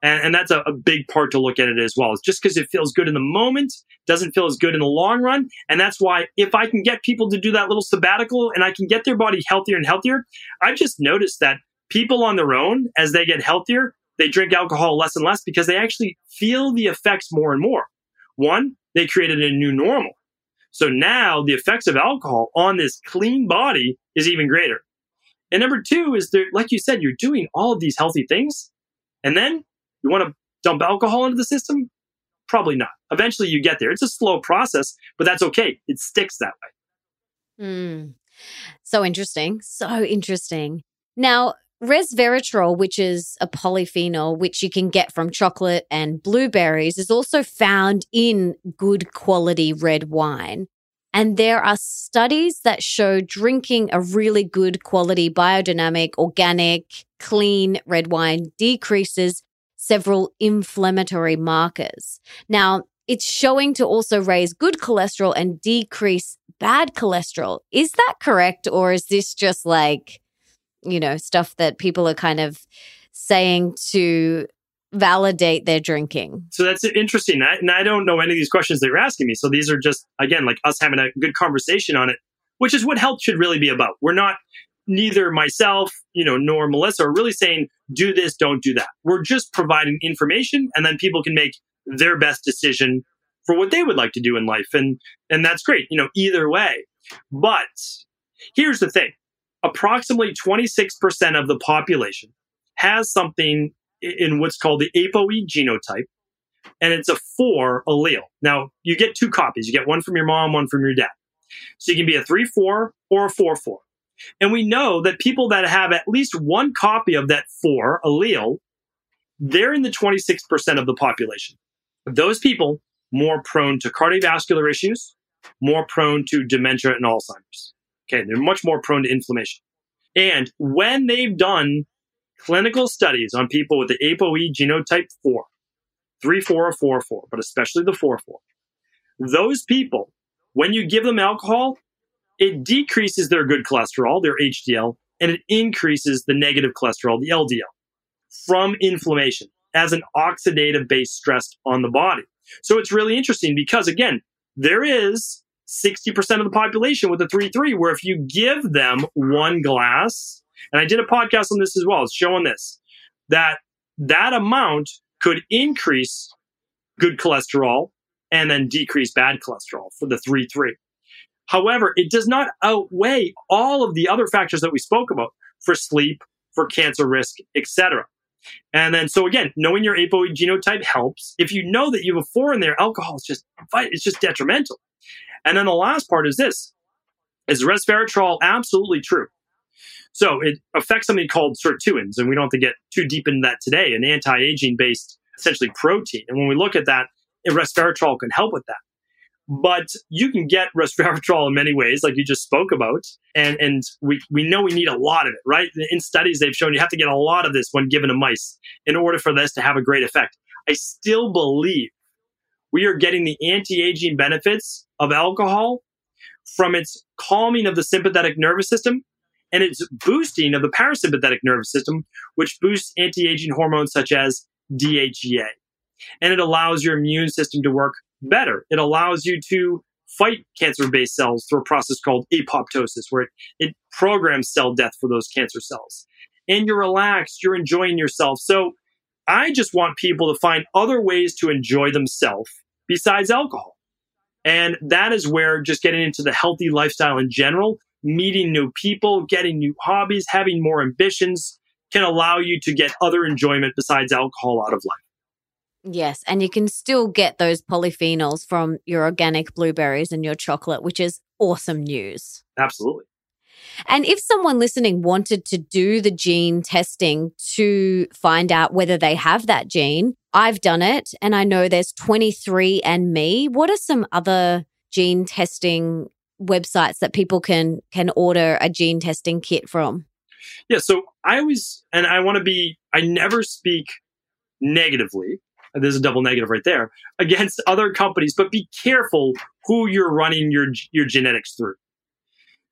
And, and that's a, a, big part to look at it as well. It's just because it feels good in the moment, doesn't feel as good in the long run. And that's why if I can get people to do that little sabbatical and I can get their body healthier and healthier, I've just noticed that people on their own, as they get healthier, they drink alcohol less and less because they actually feel the effects more and more. One, they created a new normal. So now the effects of alcohol on this clean body is even greater. And number two is there, like you said, you're doing all of these healthy things. And then you want to dump alcohol into the system? Probably not. Eventually you get there. It's a slow process, but that's okay. It sticks that way. Mm. So interesting. So interesting. Now, Resveratrol, which is a polyphenol which you can get from chocolate and blueberries, is also found in good quality red wine. And there are studies that show drinking a really good quality biodynamic, organic, clean red wine decreases several inflammatory markers. Now, it's showing to also raise good cholesterol and decrease bad cholesterol. Is that correct? Or is this just like you know, stuff that people are kind of saying to validate their drinking. So that's interesting. I, and I don't know any of these questions that you're asking me. So these are just, again, like us having a good conversation on it, which is what health should really be about. We're not, neither myself, you know, nor Melissa are really saying, do this, don't do that. We're just providing information and then people can make their best decision for what they would like to do in life. And, and that's great, you know, either way. But here's the thing approximately 26% of the population has something in what's called the ApoE genotype, and it's a four allele. Now, you get two copies. You get one from your mom, one from your dad. So you can be a 3 4 or a 4 4. And we know that people that have at least one copy of that 4 allele, they're in the 26% of the population. Those people more prone to cardiovascular issues, more prone to dementia and Alzheimer's. Okay, they're much more prone to inflammation. And when they've done clinical studies on people with the ApoE genotype 4, 3 4 or 4 4, but especially the 4 4, those people, when you give them alcohol, it decreases their good cholesterol, their HDL, and it increases the negative cholesterol, the LDL, from inflammation as an oxidative based stress on the body. So it's really interesting because, again, there is 60% of the population with a 3-3, where if you give them one glass, and I did a podcast on this as well, it's showing this, that that amount could increase good cholesterol and then decrease bad cholesterol for the 3-3. However, it does not outweigh all of the other factors that we spoke about for sleep, for cancer risk, etc. And then, so again, knowing your ApoE genotype helps. If you know that you have a four in there, alcohol is just it's just detrimental. And then the last part is this is resveratrol absolutely true? So it affects something called sirtuins, and we don't have to get too deep into that today, an anti-aging based essentially protein. And when we look at that, resveratrol can help with that. But you can get resveratrol in many ways, like you just spoke about, and and we we know we need a lot of it, right? In studies, they've shown you have to get a lot of this when given to mice in order for this to have a great effect. I still believe we are getting the anti-aging benefits of alcohol from its calming of the sympathetic nervous system and its boosting of the parasympathetic nervous system, which boosts anti-aging hormones such as DHEA. And it allows your immune system to work better. It allows you to fight cancer-based cells through a process called apoptosis, where it, it programs cell death for those cancer cells. And you're relaxed, you're enjoying yourself. So I just want people to find other ways to enjoy themselves besides alcohol. And that is where just getting into the healthy lifestyle in general, meeting new people, getting new hobbies, having more ambitions can allow you to get other enjoyment besides alcohol out of life. Yes, and you can still get those polyphenols from your organic blueberries and your chocolate, which is awesome news. Absolutely. And if someone listening wanted to do the gene testing to find out whether they have that gene, I've done it and I know there's 23andMe. What are some other gene testing websites that people can can order a gene testing kit from? Yeah, so I always and I want to be I never speak negatively there's a double negative right there against other companies, but be careful who you're running your, your genetics through.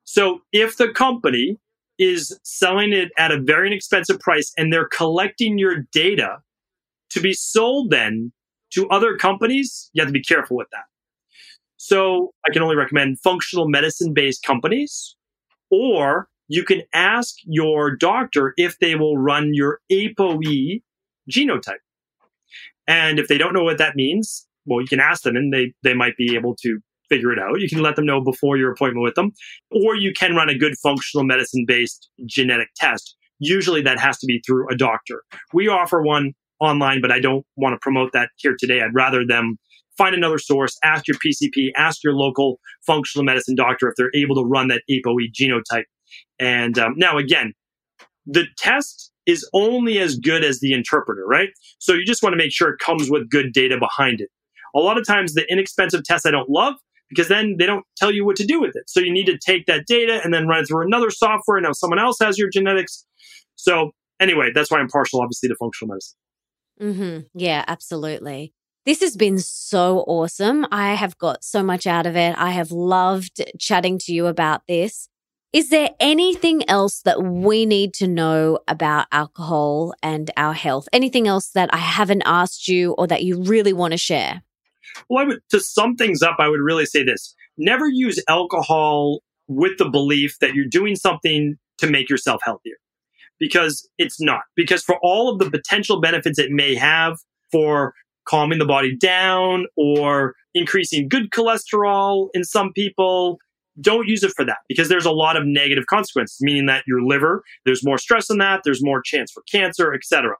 So if the company is selling it at a very inexpensive price and they're collecting your data to be sold then to other companies, you have to be careful with that. So I can only recommend functional medicine based companies, or you can ask your doctor if they will run your ApoE genotype. And if they don't know what that means, well, you can ask them and they, they might be able to figure it out. You can let them know before your appointment with them, or you can run a good functional medicine based genetic test. Usually that has to be through a doctor. We offer one online, but I don't want to promote that here today. I'd rather them find another source, ask your PCP, ask your local functional medicine doctor if they're able to run that ApoE genotype. And um, now, again, the test is only as good as the interpreter, right? So you just want to make sure it comes with good data behind it. A lot of times, the inexpensive tests I don't love because then they don't tell you what to do with it. So you need to take that data and then run it through another software. Now someone else has your genetics. So anyway, that's why I'm partial, obviously, to functional medicine. Mm-hmm. Yeah, absolutely. This has been so awesome. I have got so much out of it. I have loved chatting to you about this. Is there anything else that we need to know about alcohol and our health? Anything else that I haven't asked you or that you really want to share? Well, I would, to sum things up, I would really say this never use alcohol with the belief that you're doing something to make yourself healthier because it's not. Because for all of the potential benefits it may have for calming the body down or increasing good cholesterol in some people, don't use it for that because there's a lot of negative consequences, meaning that your liver, there's more stress in that, there's more chance for cancer, etc.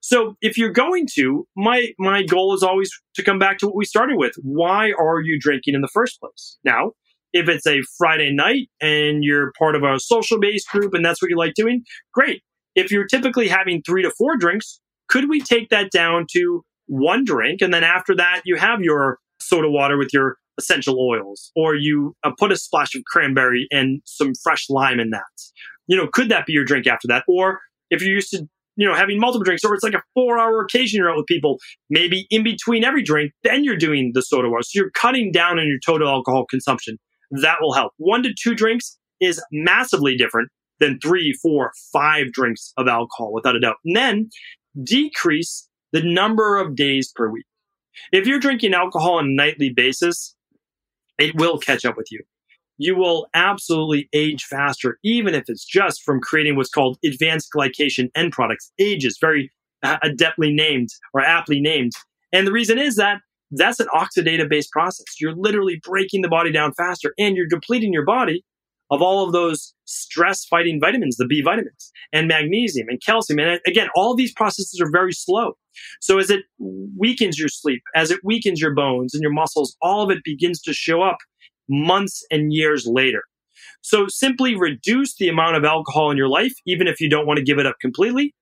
So if you're going to, my my goal is always to come back to what we started with. Why are you drinking in the first place? Now, if it's a Friday night and you're part of a social based group and that's what you like doing, great. If you're typically having three to four drinks, could we take that down to one drink? And then after that, you have your soda water with your essential oils, or you uh, put a splash of cranberry and some fresh lime in that. You know, could that be your drink after that? Or if you're used to, you know, having multiple drinks, or it's like a four hour occasion you're out with people, maybe in between every drink, then you're doing the soda water. So you're cutting down on your total alcohol consumption that will help. One to two drinks is massively different than three, four, five drinks of alcohol, without a doubt. And then decrease the number of days per week. If you're drinking alcohol on a nightly basis, it will catch up with you. You will absolutely age faster, even if it's just from creating what's called advanced glycation end products. Age is very adeptly named or aptly named. And the reason is that that's an oxidative based process. You're literally breaking the body down faster and you're depleting your body of all of those stress fighting vitamins, the B vitamins and magnesium and calcium. And again, all these processes are very slow. So as it weakens your sleep, as it weakens your bones and your muscles, all of it begins to show up months and years later. So simply reduce the amount of alcohol in your life, even if you don't want to give it up completely.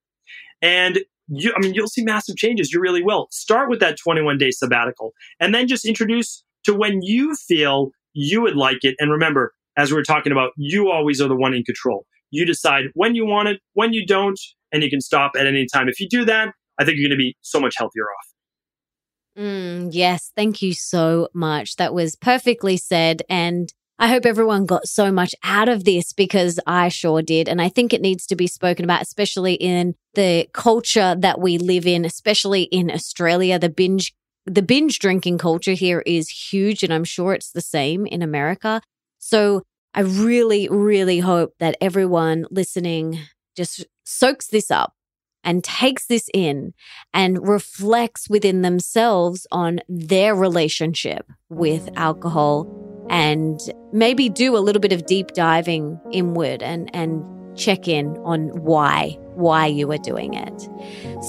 And you, I mean, you'll see massive changes. You really will. Start with that 21 day sabbatical and then just introduce to when you feel you would like it. And remember, as we were talking about, you always are the one in control. You decide when you want it, when you don't, and you can stop at any time. If you do that, I think you're going to be so much healthier off. Mm, yes, thank you so much. That was perfectly said. And I hope everyone got so much out of this because I sure did. And I think it needs to be spoken about, especially in the culture that we live in, especially in Australia. The binge, the binge drinking culture here is huge. And I'm sure it's the same in America. So I really, really hope that everyone listening just soaks this up and takes this in and reflects within themselves on their relationship with alcohol and maybe do a little bit of deep diving inward and, and check in on why why you are doing it.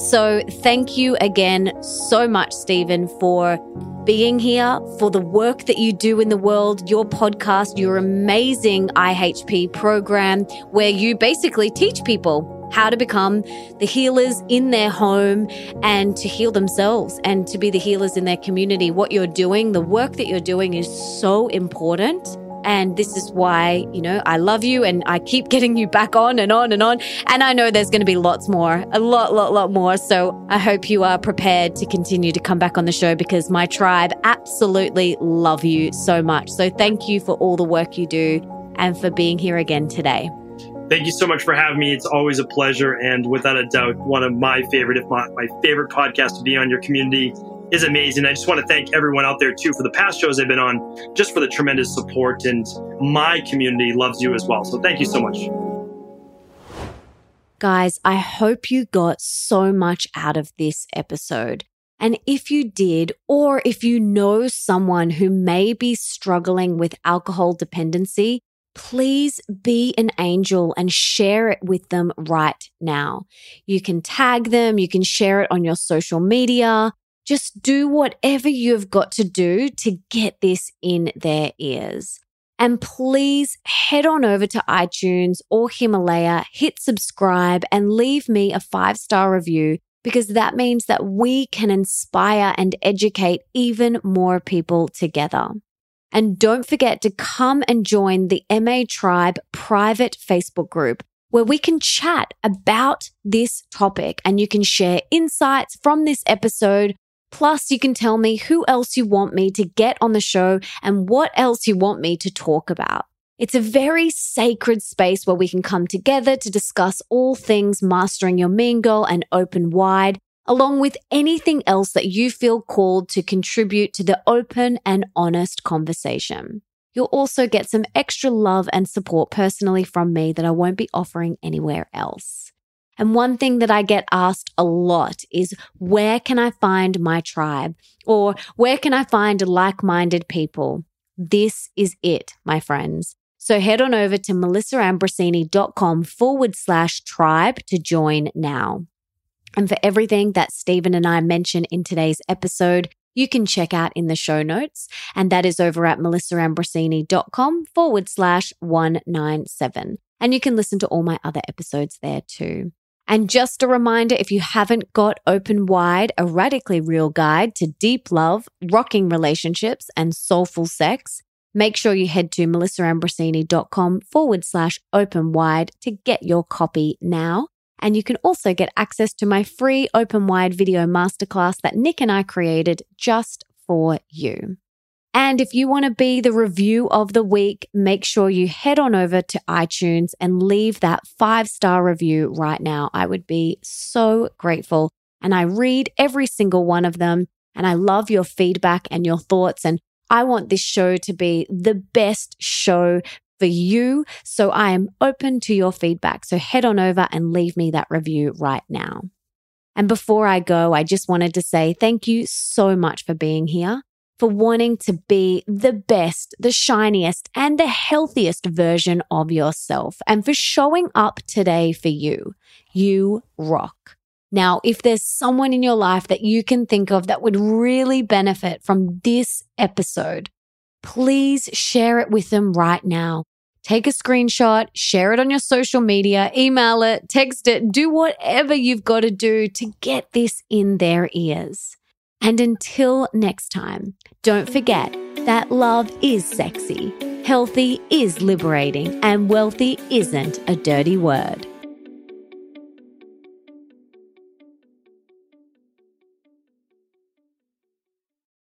So thank you again so much Stephen for being here, for the work that you do in the world, your podcast, your amazing IHP program where you basically teach people how to become the healers in their home and to heal themselves and to be the healers in their community. What you're doing, the work that you're doing is so important And this is why, you know, I love you and I keep getting you back on and on and on. And I know there's going to be lots more, a lot, lot, lot more. So I hope you are prepared to continue to come back on the show because my tribe absolutely love you so much. So thank you for all the work you do and for being here again today. Thank you so much for having me. It's always a pleasure. And without a doubt, one of my favorite, if not my favorite podcast to be on your community is amazing. I just want to thank everyone out there too for the past shows I've been on, just for the tremendous support. And my community loves you as well. So thank you so much. Guys, I hope you got so much out of this episode. And if you did, or if you know someone who may be struggling with alcohol dependency, please be an angel and share it with them right now. You can tag them, you can share it on your social media. Just do whatever you've got to do to get this in their ears. And please head on over to iTunes or Himalaya, hit subscribe, and leave me a five star review because that means that we can inspire and educate even more people together. And don't forget to come and join the MA Tribe private Facebook group where we can chat about this topic and you can share insights from this episode. Plus, you can tell me who else you want me to get on the show and what else you want me to talk about. It's a very sacred space where we can come together to discuss all things mastering your mean girl and open wide along with anything else that you feel called to contribute to the open and honest conversation. You'll also get some extra love and support personally from me that I won't be offering anywhere else. And one thing that I get asked a lot is where can I find my tribe? Or where can I find like minded people? This is it, my friends. So head on over to melissaambrosini.com forward slash tribe to join now. And for everything that Stephen and I mention in today's episode, you can check out in the show notes. And that is over at melissaambrosini.com forward slash 197. And you can listen to all my other episodes there too. And just a reminder if you haven't got Open Wide, a radically real guide to deep love, rocking relationships, and soulful sex, make sure you head to melissaambrosini.com forward slash open wide to get your copy now. And you can also get access to my free open wide video masterclass that Nick and I created just for you. And if you want to be the review of the week, make sure you head on over to iTunes and leave that five star review right now. I would be so grateful. And I read every single one of them. And I love your feedback and your thoughts. And I want this show to be the best show for you. So I am open to your feedback. So head on over and leave me that review right now. And before I go, I just wanted to say thank you so much for being here, for wanting to be the best, the shiniest, and the healthiest version of yourself, and for showing up today for you. You rock. Now, if there's someone in your life that you can think of that would really benefit from this episode, please share it with them right now. Take a screenshot, share it on your social media, email it, text it, do whatever you've got to do to get this in their ears. And until next time, don't forget that love is sexy, healthy is liberating, and wealthy isn't a dirty word.